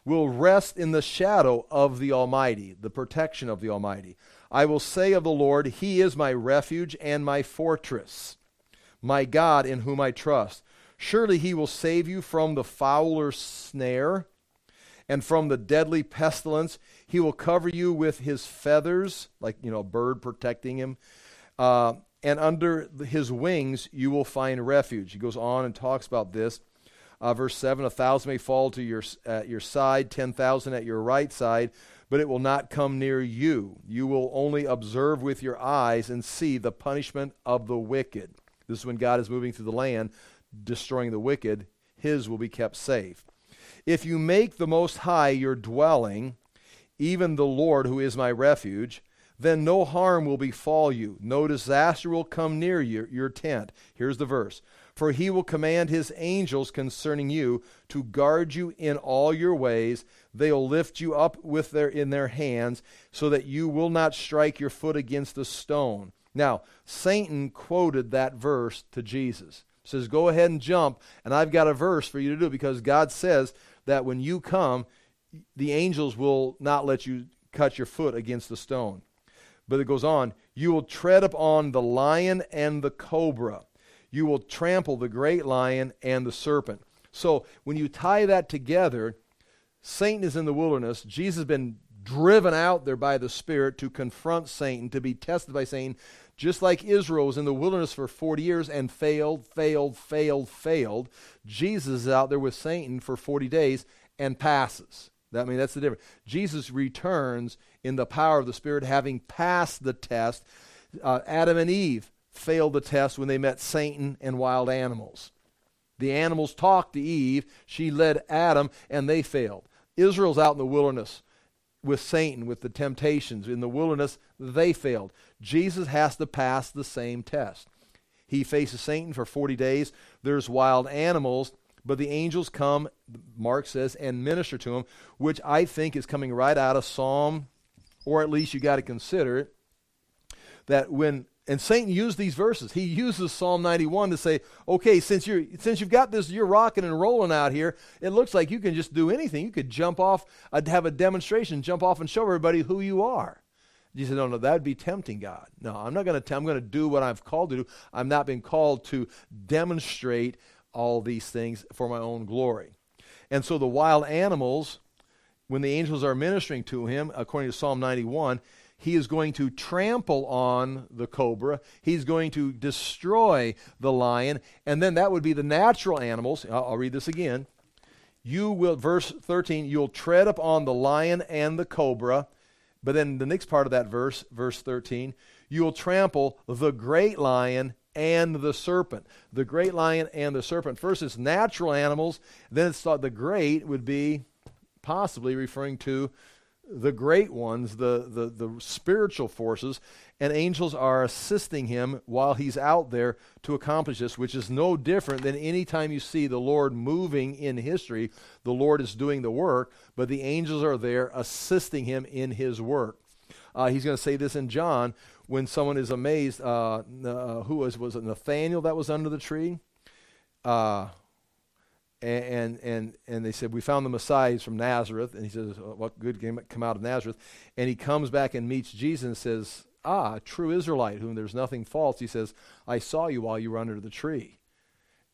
will rest in the shadow of the Almighty, the protection of the Almighty. I will say of the Lord, He is my refuge and my fortress, my God in whom I trust. Surely He will save you from the fowler's snare and from the deadly pestilence. He will cover you with his feathers, like, you know, a bird protecting him. Uh, and under his wings you will find refuge. He goes on and talks about this. Uh, verse 7 A thousand may fall to your, at your side, 10,000 at your right side, but it will not come near you. You will only observe with your eyes and see the punishment of the wicked. This is when God is moving through the land, destroying the wicked. His will be kept safe. If you make the Most High your dwelling, even the Lord who is my refuge, then no harm will befall you, no disaster will come near your, your tent. Here's the verse For he will command his angels concerning you to guard you in all your ways. They'll lift you up with their, in their hands, so that you will not strike your foot against a stone. Now, Satan quoted that verse to Jesus. He Says, Go ahead and jump, and I've got a verse for you to do because God says that when you come, the angels will not let you cut your foot against the stone. But it goes on, you will tread upon the lion and the cobra. You will trample the great lion and the serpent. So when you tie that together, Satan is in the wilderness. Jesus has been driven out there by the Spirit to confront Satan, to be tested by Satan, just like Israel was in the wilderness for 40 years and failed, failed, failed, failed. Jesus is out there with Satan for 40 days and passes. I mean, that's the difference. Jesus returns in the power of the Spirit, having passed the test. Uh, Adam and Eve failed the test when they met Satan and wild animals. The animals talked to Eve, she led Adam, and they failed. Israel's out in the wilderness with Satan, with the temptations in the wilderness, they failed. Jesus has to pass the same test. He faces Satan for 40 days. There's wild animals, but the angels come, Mark says, and minister to him, which I think is coming right out of Psalm, or at least you got to consider it. that when and Satan used these verses. He uses Psalm 91 to say, okay, since you're since you've got this, you're rocking and rolling out here. It looks like you can just do anything. You could jump off, uh, have a demonstration, jump off and show everybody who you are. You said, no, no, that would be tempting God. No, I'm not going to. I'm going to do what I've called to do. I'm not being called to demonstrate all these things for my own glory. And so the wild animals, when the angels are ministering to him, according to Psalm 91 he is going to trample on the cobra. He's going to destroy the lion. And then that would be the natural animals. I'll, I'll, read this again. You will, verse 13, you'll tread upon the lion and the cobra. But then the next part of that verse, verse 13, you'll trample the great lion and the serpent. The great lion and the serpent. First, it's natural animals. Then it's thought the great would be possibly referring to the great ones, the, the, the spiritual forces, and angels are assisting him while he's out there to accomplish this, which is no different than any time you see the Lord moving in history. The Lord is doing the work, but the angels are there assisting him in his work. Uh, he's going to say this in John when someone is amazed. Uh, uh, who was was it Nathaniel that was under the tree? Uh, and and and they said we found the Messiah He's from Nazareth, and he says, "What good came come out of Nazareth?" And he comes back and meets Jesus and says, "Ah, true Israelite, whom there's nothing false." He says, "I saw you while you were under the tree."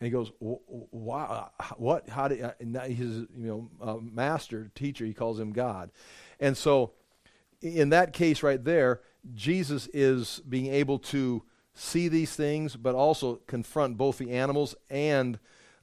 And he goes, "Wow, what? How did?" His you know uh, master teacher, he calls him God, and so in that case right there, Jesus is being able to see these things, but also confront both the animals and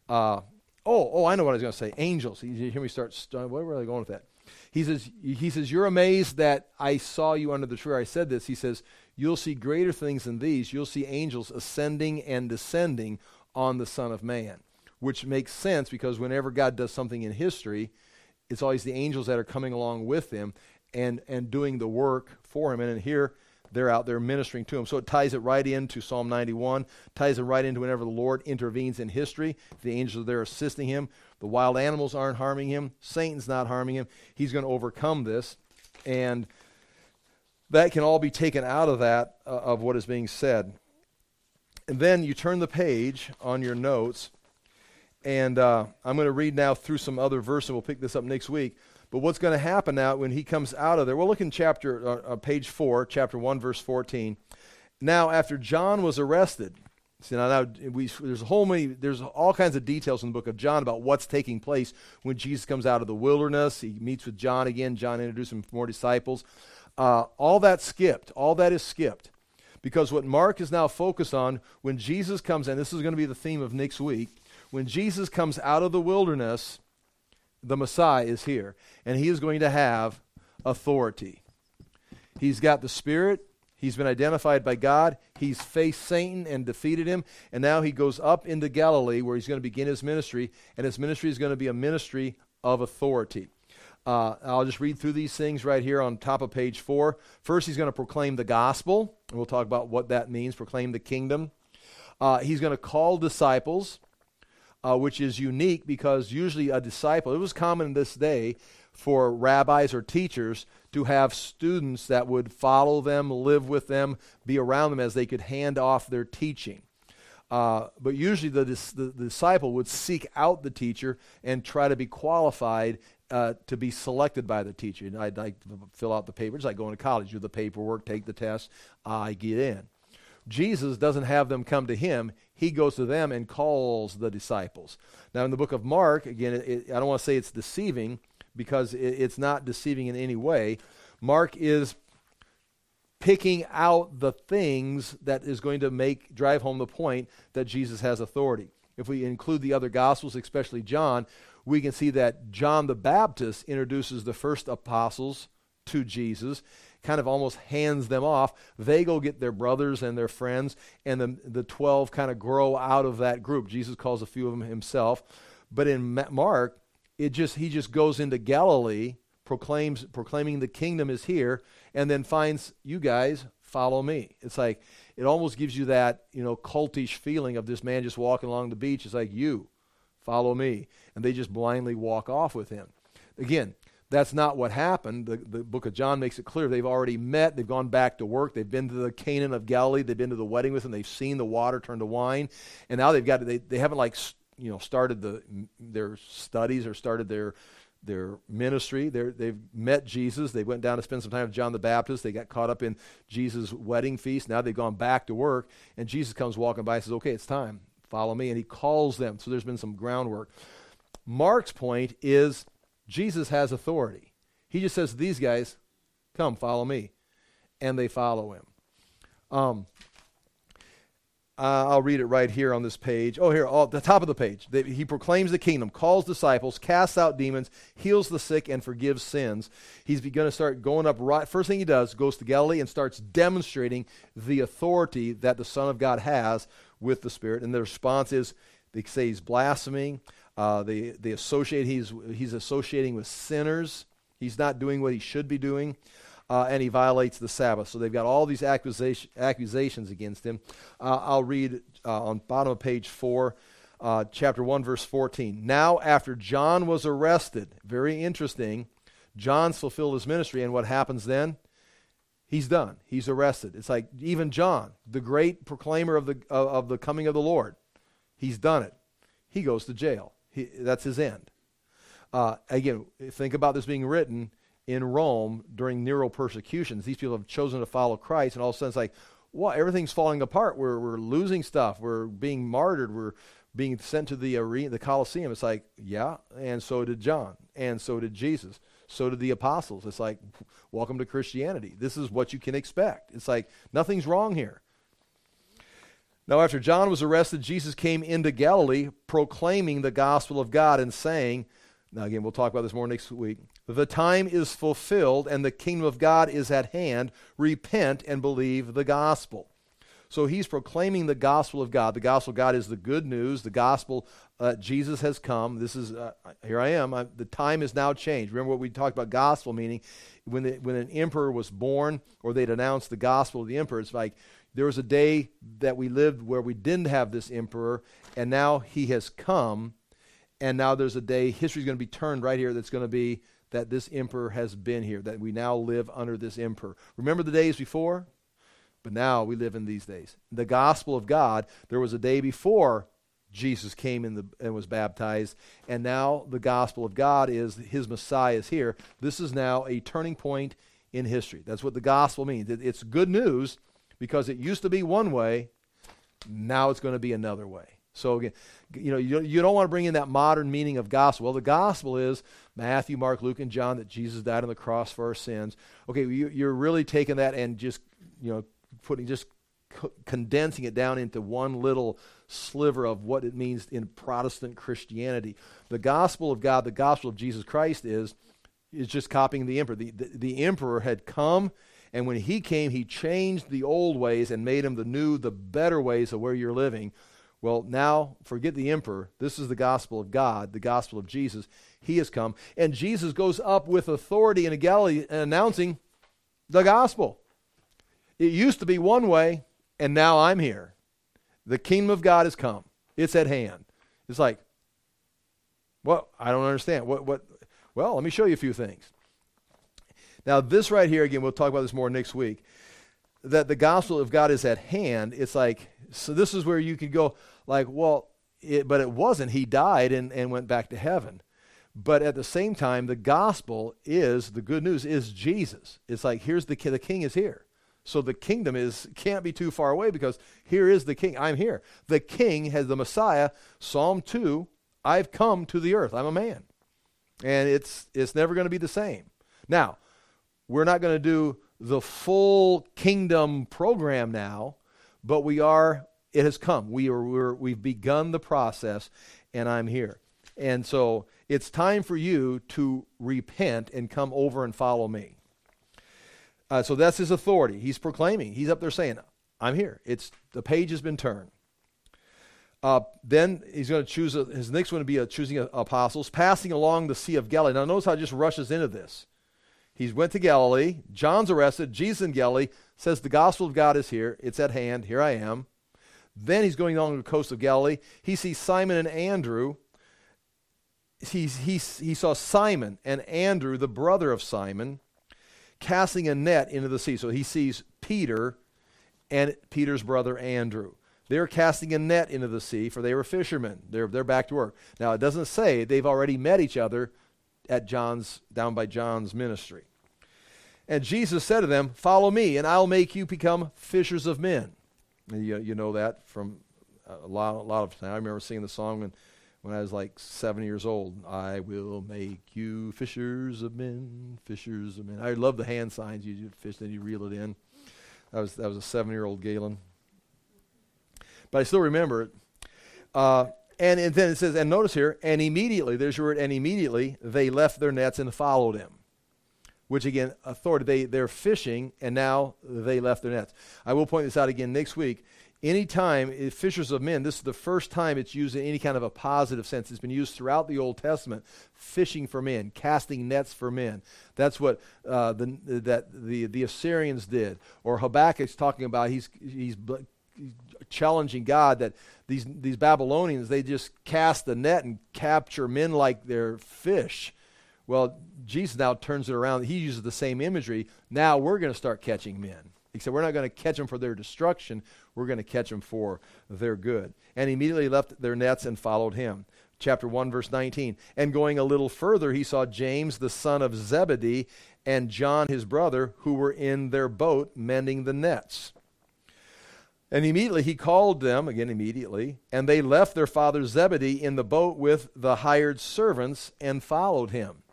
uh, Oh, oh, I know what I was going to say. Angels. You hear me start. St- where were I going with that? He says, he says, You're amazed that I saw you under the tree. I said this. He says, You'll see greater things than these. You'll see angels ascending and descending on the Son of Man, which makes sense because whenever God does something in history, it's always the angels that are coming along with him and, and doing the work for him. And here, they're out there ministering to him. So it ties it right into Psalm 91, ties it right into whenever the Lord intervenes in history. The angels are there assisting him. The wild animals aren't harming him. Satan's not harming him. He's going to overcome this. And that can all be taken out of that, uh, of what is being said. And then you turn the page on your notes, and uh, I'm going to read now through some other verses, and we'll pick this up next week. But what's going to happen now when he comes out of there? We'll look in chapter, uh, uh, page 4, chapter 1, verse 14. Now, after John was arrested, see, now, now we, there's a whole many, there's all kinds of details in the book of John about what's taking place when Jesus comes out of the wilderness. He meets with John again. John introduces him more disciples. Uh, all that skipped. All that is skipped. Because what Mark is now focused on when Jesus comes in, this is going to be the theme of next week. When Jesus comes out of the wilderness, the Messiah is here, and he is going to have authority. He's got the Spirit. He's been identified by God. He's faced Satan and defeated him. And now he goes up into Galilee where he's going to begin his ministry. And his ministry is going to be a ministry of authority. Uh, I'll just read through these things right here on top of page four. First, he's going to proclaim the gospel. And we'll talk about what that means proclaim the kingdom. Uh, he's going to call disciples uh, which is unique because usually a disciple, it was common in this day for rabbis or teachers to have students that would follow them, live with them, be around them as they could hand off their teaching. Uh, but usually the, the, the, disciple would seek out the teacher and try to be qualified uh, to be selected by the teacher. And I'd like to fill out the papers, like going to college, do the paperwork, take the test, I get in. Jesus doesn't have them come to him. He goes to them and calls the disciples. Now, in the book of Mark, again, it, I don't want to say it's deceiving because it, it's not deceiving in any way. Mark is picking out the things that is going to make drive home the point that Jesus has authority. If we include the other gospels, especially John, we can see that John the Baptist introduces the first apostles to Jesus kind of almost hands them off. They go get their brothers and their friends, and the, the 12 kind of grow out of that group. Jesus calls a few of them himself. But in Mark, it just he just goes into Galilee, proclaims proclaiming the kingdom is here, and then finds you guys follow me. It's like it almost gives you that, you know, cultish feeling of this man just walking along the beach. It's like you follow me. And they just blindly walk off with him. Again, That's not what happened. The, the book of John makes it clear they've already met. They've gone back to work. They've been to the Cana of Galilee. They've been to the wedding with him. They've seen the water turn to wine. And now they've got, they, they haven't like, you know, started the, their studies or started their, their ministry. they they've met Jesus. They went down to spend some time with John the Baptist. They got caught up in Jesus' wedding feast. Now they've gone back to work. And Jesus comes walking by and says, okay, it's time. Follow me. And he calls them. So there's been some groundwork. Mark's point is Jesus has authority. He just says these guys, Come, follow me. And they follow him. Um, uh, I'll read it right here on this page. Oh, here, all, the top of the page. he proclaims the kingdom, calls disciples, casts out demons, heals the sick, and forgives sins. He's going to start going up right. First thing he does, goes to Galilee and starts demonstrating the authority that the Son of God has with the Spirit. And the response is they say he's blaspheming. Uh, they, they associate, he's, he's associating with sinners. He's not doing what he should be doing. Uh, and he violates the Sabbath. So they've got all these accusation, accusations against him. Uh, I'll read uh, on bottom of page 4, uh, chapter 1, verse 14. Now, after John was arrested, very interesting, John's fulfilled his ministry, and what happens then? He's done. He's arrested. It's like even John, the great proclaimer of the, of, of the coming of the Lord, he's done it. He goes to jail. He, that's his end. Uh, again, think about this being written in Rome during Nero persecutions. These people have chosen to follow Christ, and all of a sudden it's like, what? Everything's falling apart. We're, we're losing stuff. We're being martyred. We're being sent to the arena, the Colosseum. It's like, yeah, and so did John, and so did Jesus. So did the apostles. It's like, welcome to Christianity. This is what you can expect. It's like, nothing's wrong here. Now, after John was arrested, Jesus came into Galilee proclaiming the gospel of God and saying, now again, we'll talk about this more next week. The time is fulfilled and the kingdom of God is at hand. Repent and believe the gospel. So he's proclaiming the gospel of God. The gospel of God is the good news. The gospel uh, Jesus has come. This is uh, here I am. I, the time is now changed. Remember what we talked about gospel meaning when the, when an emperor was born or they'd announce the gospel of the emperor. It's like there was a day that we lived where we didn't have this emperor, and now he has come, and now there's a day, history's going to be turned right here that's going to be that this emperor has been here, that we now live under this emperor. Remember the days before? But now we live in these days. The gospel of God, there was a day before Jesus came in the, and was baptized, and now the gospel of God is his Messiah is here. This is now a turning point in history. That's what the gospel means. It, it's good news because it used to be one way, now it's going to be another way. So again, you know, you, you don't want to bring in that modern meaning of gospel. Well, the gospel is Matthew, Mark, Luke, and John that Jesus died on the cross for our sins. Okay, you, you're really taking that and just you know putting just condensing it down into one little sliver of what it means in Protestant Christianity. The gospel of God, the gospel of Jesus Christ is is just copying the emperor. The, the, the emperor had come and when he came, he changed the old ways and made them the new, the better ways of where you're living. Well, now forget the emperor. This is the gospel of God, the gospel of Jesus. He has come. And Jesus goes up with authority in Galilee uh, announcing the gospel. It used to be one way, and now I'm here. The kingdom of God has come. It's at hand. It's like, well, I don't understand. What what well, let me show you a few things. Now, this right here, again, we'll talk about this more next week, that the gospel of God is at hand. It's like, so this is where you could go, like, well, it, but it wasn't. He died and, and went back to heaven. But at the same time, the gospel is, the good news is Jesus. It's like, here's the, the king is here. So the kingdom is can't be too far away because here is the king. I'm here. The king has the Messiah. Psalm 2, I've come to the earth. I'm a man. And it's it's never going to be the same. Now, we're not going to do the full kingdom program now, but we are, it has come. We are, we're, we've begun the process, and I'm here. And so it's time for you to repent and come over and follow me. Uh, so that's his authority. He's proclaiming. He's up there saying, I'm here. It's the page has been turned. Uh, then he's going to choose a, his next one to be a choosing apostles, passing along the Sea of Galilee. Now notice how it just rushes into this. He went to Galilee. John's arrested. Jesus in Galilee says, The gospel of God is here. It's at hand. Here I am. Then he's going along the coast of Galilee. He sees Simon and Andrew. he, he, he saw Simon and Andrew, the brother of Simon, casting a net into the sea. So he sees Peter and Peter's brother Andrew. They're casting a net into the sea, for they were fishermen. They're, they're back to work. Now, it doesn't say they've already met each other at John's, down by John's ministry. And Jesus said to them, Follow me, and I'll make you become fishers of men. And you, you know that from a lot, a lot of time. I remember singing the song when, when I was like seven years old. I will make you fishers of men, fishers of men. I love the hand signs. You fish, then you reel it in. That was, that was a seven year old Galen but I still remember it. Uh, and, and then it says, and notice here, and immediately, there's your word, and immediately they left their nets and followed him. Which again, authority, they, they're fishing and now they left their nets. I will point this out again next week. Anytime, fishers of men, this is the first time it's used in any kind of a positive sense. It's been used throughout the Old Testament, fishing for men, casting nets for men. That's what uh, the, that the, the Assyrians did. Or Habakkuk's talking about, he's, he's challenging God that these, these Babylonians, they just cast the net and capture men like they're fish. Well, Jesus now turns it around. He uses the same imagery. Now we're going to start catching men. He said, We're not going to catch them for their destruction. We're going to catch them for their good. And immediately left their nets and followed him. Chapter 1, verse 19. And going a little further, he saw James, the son of Zebedee, and John, his brother, who were in their boat mending the nets. And immediately he called them, again, immediately, and they left their father Zebedee in the boat with the hired servants and followed him.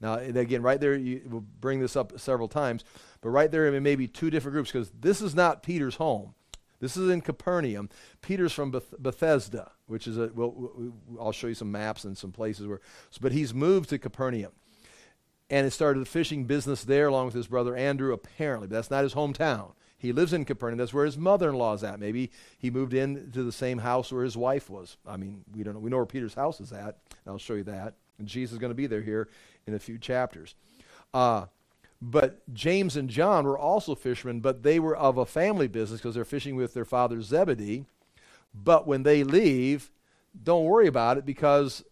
Now, again, right there, you will bring this up several times, but right there, it may be two different groups because this is not Peter's home. This is in Capernaum. Peter's from Beth- Bethesda, which is a, well, I'll show you some maps and some places where, but he's moved to Capernaum. And it started a fishing business there along with his brother Andrew, apparently, but that's not his hometown. He lives in Capernaum. That's where his mother-in-law is at. Maybe he moved into the same house where his wife was. I mean, we don't know. We know where Peter's house is at. I'll show you that. And Jesus is going to be there here in a few chapters. Uh, but James and John were also fishermen, but they were of a family business because they're fishing with their father Zebedee. But when they leave, don't worry about it because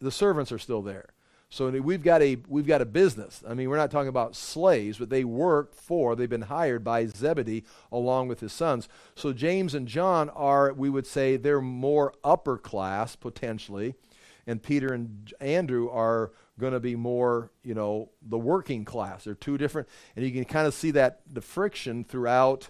the servants are still there. So we've got a we've got a business. I mean, we're not talking about slaves, but they work for. They've been hired by Zebedee along with his sons. So James and John are, we would say, they're more upper class potentially, and Peter and Andrew are going to be more, you know, the working class. They're two different, and you can kind of see that the friction throughout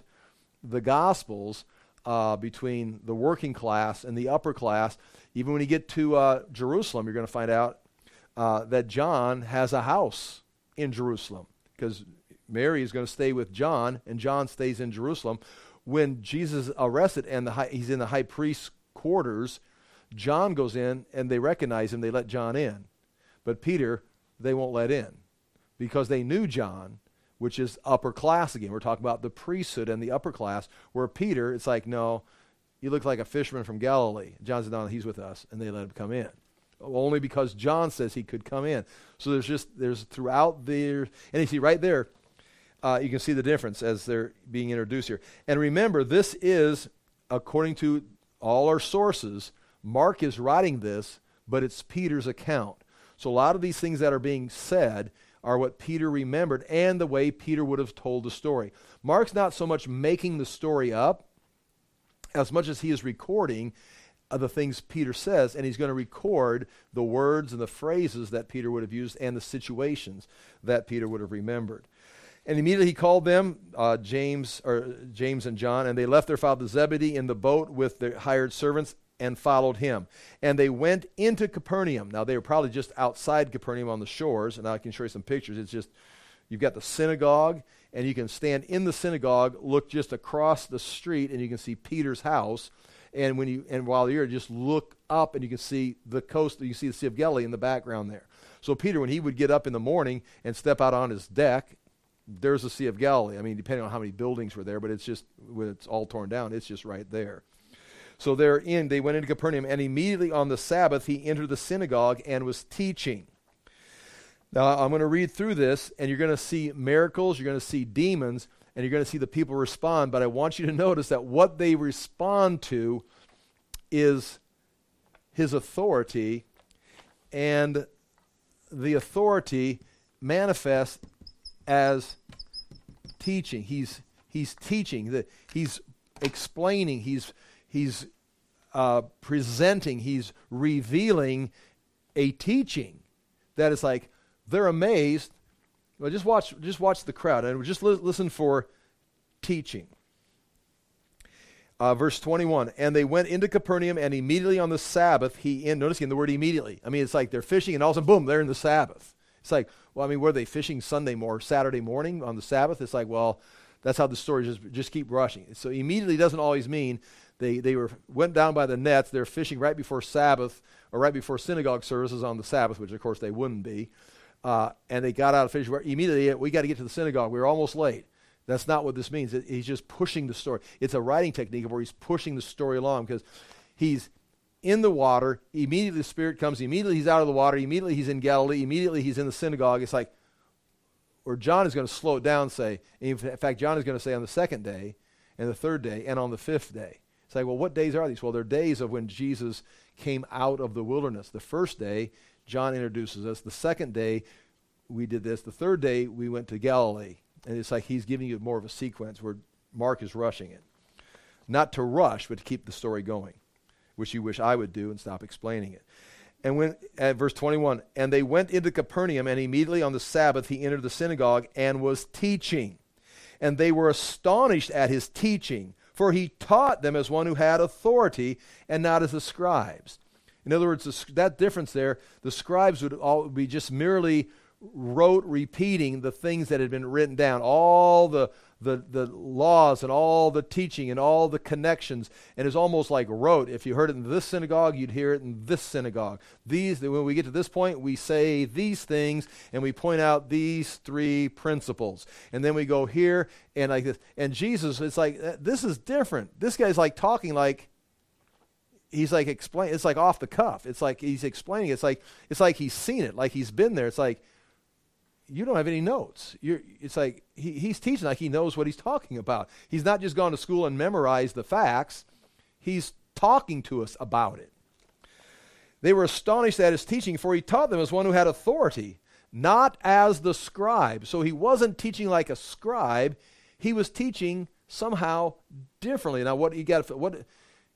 the Gospels uh, between the working class and the upper class. Even when you get to uh, Jerusalem, you're going to find out uh, that John has a house in Jerusalem because Mary is going to stay with John, and John stays in Jerusalem. When Jesus arrested and high, he's in the high priest's quarters, John goes in and they recognize him. They let John in, but Peter they won't let in because they knew John, which is upper class again. We're talking about the priesthood and the upper class. Where Peter, it's like no, you look like a fisherman from Galilee. John said, "No, he's with us," and they let him come in only because John says he could come in. So there's just, there's throughout there, and you see right there, uh, you can see the difference as they're being introduced here. And remember, this is, according to all our sources, Mark is writing this, but it's Peter's account. So a lot of these things that are being said are what Peter remembered and the way Peter would have told the story. Mark's not so much making the story up as much as he is recording the things Peter says, and he's going to record the words and the phrases that Peter would have used and the situations that Peter would have remembered. And immediately he called them, uh, James or James and John, and they left their father Zebedee in the boat with their hired servants and followed him. And they went into Capernaum. Now they were probably just outside Capernaum on the shores, and I can show you some pictures. It's just you've got the synagogue, and you can stand in the synagogue, look just across the street, and you can see Peter's house and when you and while you're just look up and you can see the coast, you see the Sea of Galilee in the background there. So Peter, when he would get up in the morning and step out on his deck, there's the Sea of Galilee. I mean, depending on how many buildings were there, but it's just when it's all torn down, it's just right there. So they're in, they went into Capernaum, and immediately on the Sabbath he entered the synagogue and was teaching. Now I'm going to read through this, and you're going to see miracles, you're going to see demons, and you're going to see the people respond. But I want you to notice that what they respond to is his authority and the authority manifest as teaching. He's he's teaching that he's explaining. He's he's uh, presenting. He's revealing a teaching that is like they're amazed. Well, just watch just watch the crowd and just li- listen for teaching. Uh, verse 21 and they went into capernaum and immediately on the sabbath he in notice again the word immediately. I mean it's like they're fishing and all of a sudden boom they're in the sabbath. It's like well i mean were they fishing sunday morning or saturday morning on the sabbath? It's like well that's how the story just just keep rushing. So immediately doesn't always mean they they were went down by the nets they're fishing right before sabbath or right before synagogue services on the sabbath which of course they wouldn't be uh, and they got out of fishing immediately we got to get to the synagogue we were almost late that's not what this means. he's just pushing the story. It's a writing technique where he's pushing the story along because he's in the water. Immediately the Spirit comes. Immediately he's out of the water. Immediately he's in Galilee. Immediately he's in the synagogue. It's like, or John is going to slow it down say, in fact, John is going to say on the second day, and the third day, and on the fifth day. It's like, well, what days are these? Well, they're days of when Jesus came out of the wilderness. The first day, John introduces us. The second day, we did this. The third day, we went to Galilee. And it's like he's giving you more of a sequence where Mark is rushing it. Not to rush, but to keep the story going, which you wish I would do and stop explaining it. And when, at verse 21, and they went into Capernaum, and immediately on the Sabbath he entered the synagogue and was teaching. And they were astonished at his teaching, for he taught them as one who had authority and not as the scribes. In other words, that difference there, the scribes would all be just merely rote repeating the things that had been written down, all the, the, the laws and all the teaching and all the connections. And it's almost like rote. If you heard it in this synagogue, you'd hear it in this synagogue. These, when we get to this point, we say these things and we point out these three principles. And then we go here and like this. And Jesus, it's like, uh, this is different. This guy's like talking like, he's like explain it's like off the cuff it's like he's explaining it's like it's like he's seen it like he's been there it's like you don't have any notes. You're, it's like he, he's teaching like he knows what he's talking about. He's not just gone to school and memorized the facts, he's talking to us about it. They were astonished at his teaching, for he taught them as one who had authority, not as the scribe. So he wasn't teaching like a scribe, he was teaching somehow differently. Now, what you got what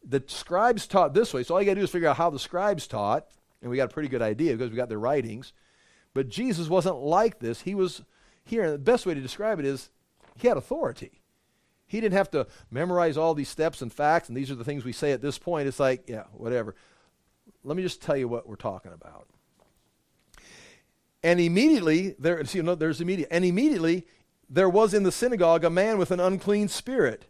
the scribes taught this way. So all you got to do is figure out how the scribes taught, and we got a pretty good idea because we got their writings. But Jesus wasn't like this. He was here. And the best way to describe it is he had authority. He didn't have to memorize all these steps and facts, and these are the things we say at this point. It's like, yeah, whatever. Let me just tell you what we're talking about. And immediately, there, see, no, there's immediate, and immediately there was in the synagogue a man with an unclean spirit.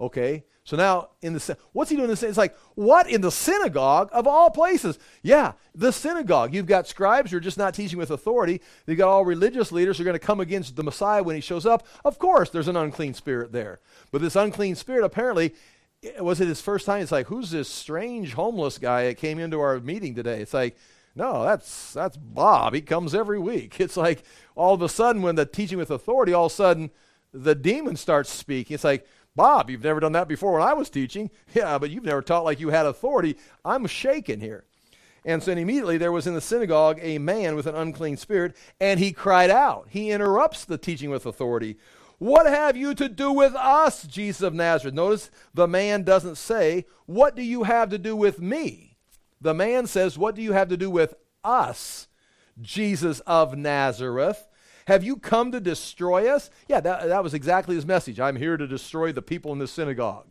Okay, so now, in the what's he doing? In the, it's like what in the synagogue of all places? Yeah, the synagogue. You've got scribes who are just not teaching with authority. You've got all religious leaders who are going to come against the Messiah when he shows up. Of course, there's an unclean spirit there. But this unclean spirit apparently was it his first time? It's like who's this strange homeless guy that came into our meeting today? It's like no, that's that's Bob. He comes every week. It's like all of a sudden when the teaching with authority, all of a sudden the demon starts speaking. It's like Bob, you've never done that before when I was teaching. Yeah, but you've never taught like you had authority. I'm shaken here. And so immediately there was in the synagogue a man with an unclean spirit, and he cried out. He interrupts the teaching with authority. What have you to do with us, Jesus of Nazareth? Notice the man doesn't say, What do you have to do with me? The man says, What do you have to do with us, Jesus of Nazareth? Have you come to destroy us? Yeah, that, that was exactly his message. I'm here to destroy the people in the synagogue.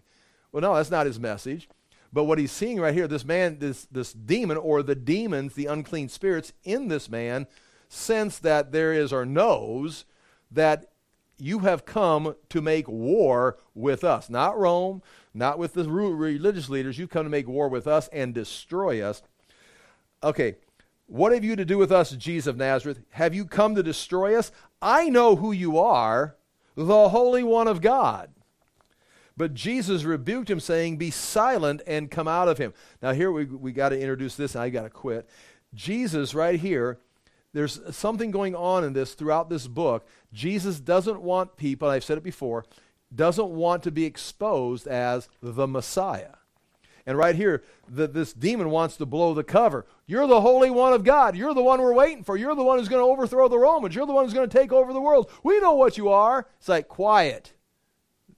Well, no, that's not his message. But what he's seeing right here, this man, this, this demon, or the demons, the unclean spirits in this man, sense that there is or knows that you have come to make war with us. Not Rome, not with the religious leaders. You come to make war with us and destroy us. Okay, what have you to do with us, Jesus of Nazareth? Have you come to destroy us? I know who you are, the Holy One of God. But Jesus rebuked him, saying, Be silent and come out of him. Now, here we, we got to introduce this, and I got to quit. Jesus, right here, there's something going on in this throughout this book. Jesus doesn't want people, I've said it before, doesn't want to be exposed as the Messiah. And right here, the, this demon wants to blow the cover. You're the Holy One of God. You're the one we're waiting for. You're the one who's going to overthrow the Romans. You're the one who's going to take over the world. We know what you are. It's like, quiet.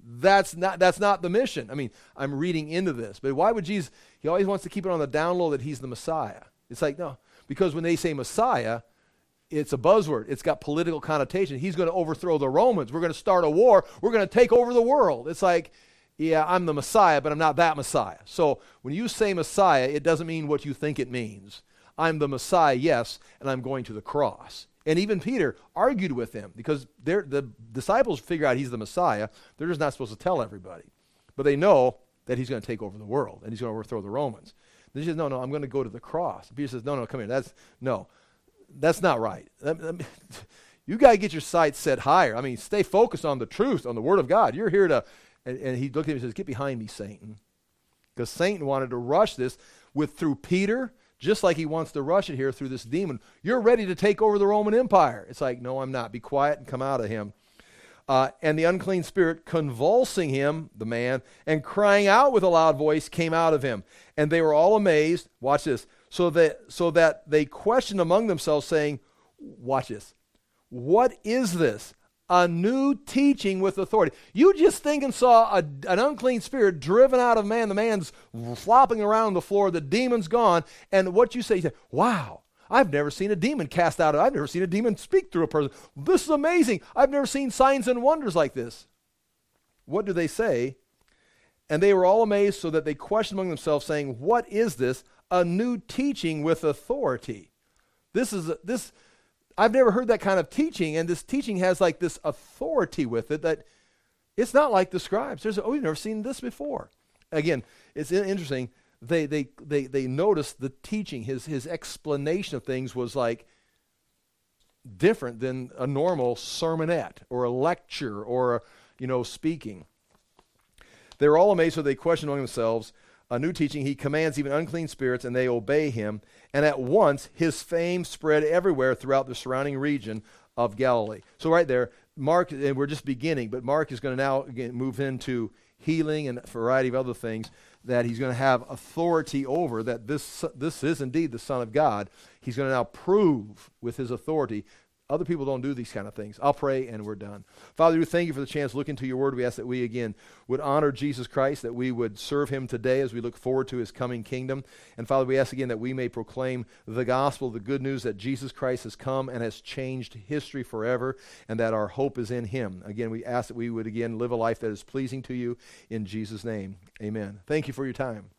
That's not, that's not the mission. I mean, I'm reading into this. But why would Jesus, he always wants to keep it on the down low that he's the Messiah. It's like, no, because when they say Messiah, it's a buzzword. It's got political connotation. He's going to overthrow the Romans. We're going to start a war. We're going to take over the world. It's like, yeah, I'm the Messiah, but I'm not that Messiah. So when you say Messiah, it doesn't mean what you think it means. I'm the Messiah, yes, and I'm going to the cross. And even Peter argued with him because the disciples figure out he's the Messiah. They're just not supposed to tell everybody. But they know that he's going to take over the world and he's going to overthrow the Romans. They says, no, no, I'm going to go to the cross. Peter says, no, no, come here. That's, no, that's not right. You got to get your sights set higher. I mean, stay focused on the truth, on the Word of God. You're here to, and, and he looked at him and says, get behind me, Satan. Because Satan wanted to rush this with through Peter just like he wants to rush it here through this demon. You're ready to take over the Roman Empire. It's like, no, I'm not. Be quiet and come out of him. Uh, and the unclean spirit, convulsing him, the man, and crying out with a loud voice, came out of him. And they were all amazed. Watch this. So that, so that they questioned among themselves, saying, Watch this. What is this? A new teaching with authority. You just think and saw a, an unclean spirit driven out of man. The man's flopping around the floor. The demon's gone. And what you say, you say, wow, I've never seen a demon cast out. I've never seen a demon speak through a person. This is amazing. I've never seen signs and wonders like this. What do they say? And they were all amazed so that they questioned among themselves, saying, What is this? A new teaching with authority. This is this I've never heard that kind of teaching, and this teaching has like this authority with it that it's not like the scribes. There's, oh, we've never seen this before. Again, it's interesting. They, they, they, they noticed the teaching, his, his explanation of things was like different than a normal sermonette or a lecture or, you know, speaking. They were all amazed, so they questioned among themselves a new teaching. He commands even unclean spirits, and they obey him. And at once his fame spread everywhere throughout the surrounding region of Galilee. So, right there, Mark, and we're just beginning, but Mark is going to now again, move into healing and a variety of other things that he's going to have authority over, that this, this is indeed the Son of God. He's going to now prove with his authority other people don't do these kind of things. I'll pray and we're done. Father, we thank you for the chance to look into your word. We ask that we again would honor Jesus Christ, that we would serve him today as we look forward to his coming kingdom. And Father, we ask again that we may proclaim the gospel, the good news that Jesus Christ has come and has changed history forever, and that our hope is in him. Again, we ask that we would again live a life that is pleasing to you in Jesus' name. Amen. Thank you for your time.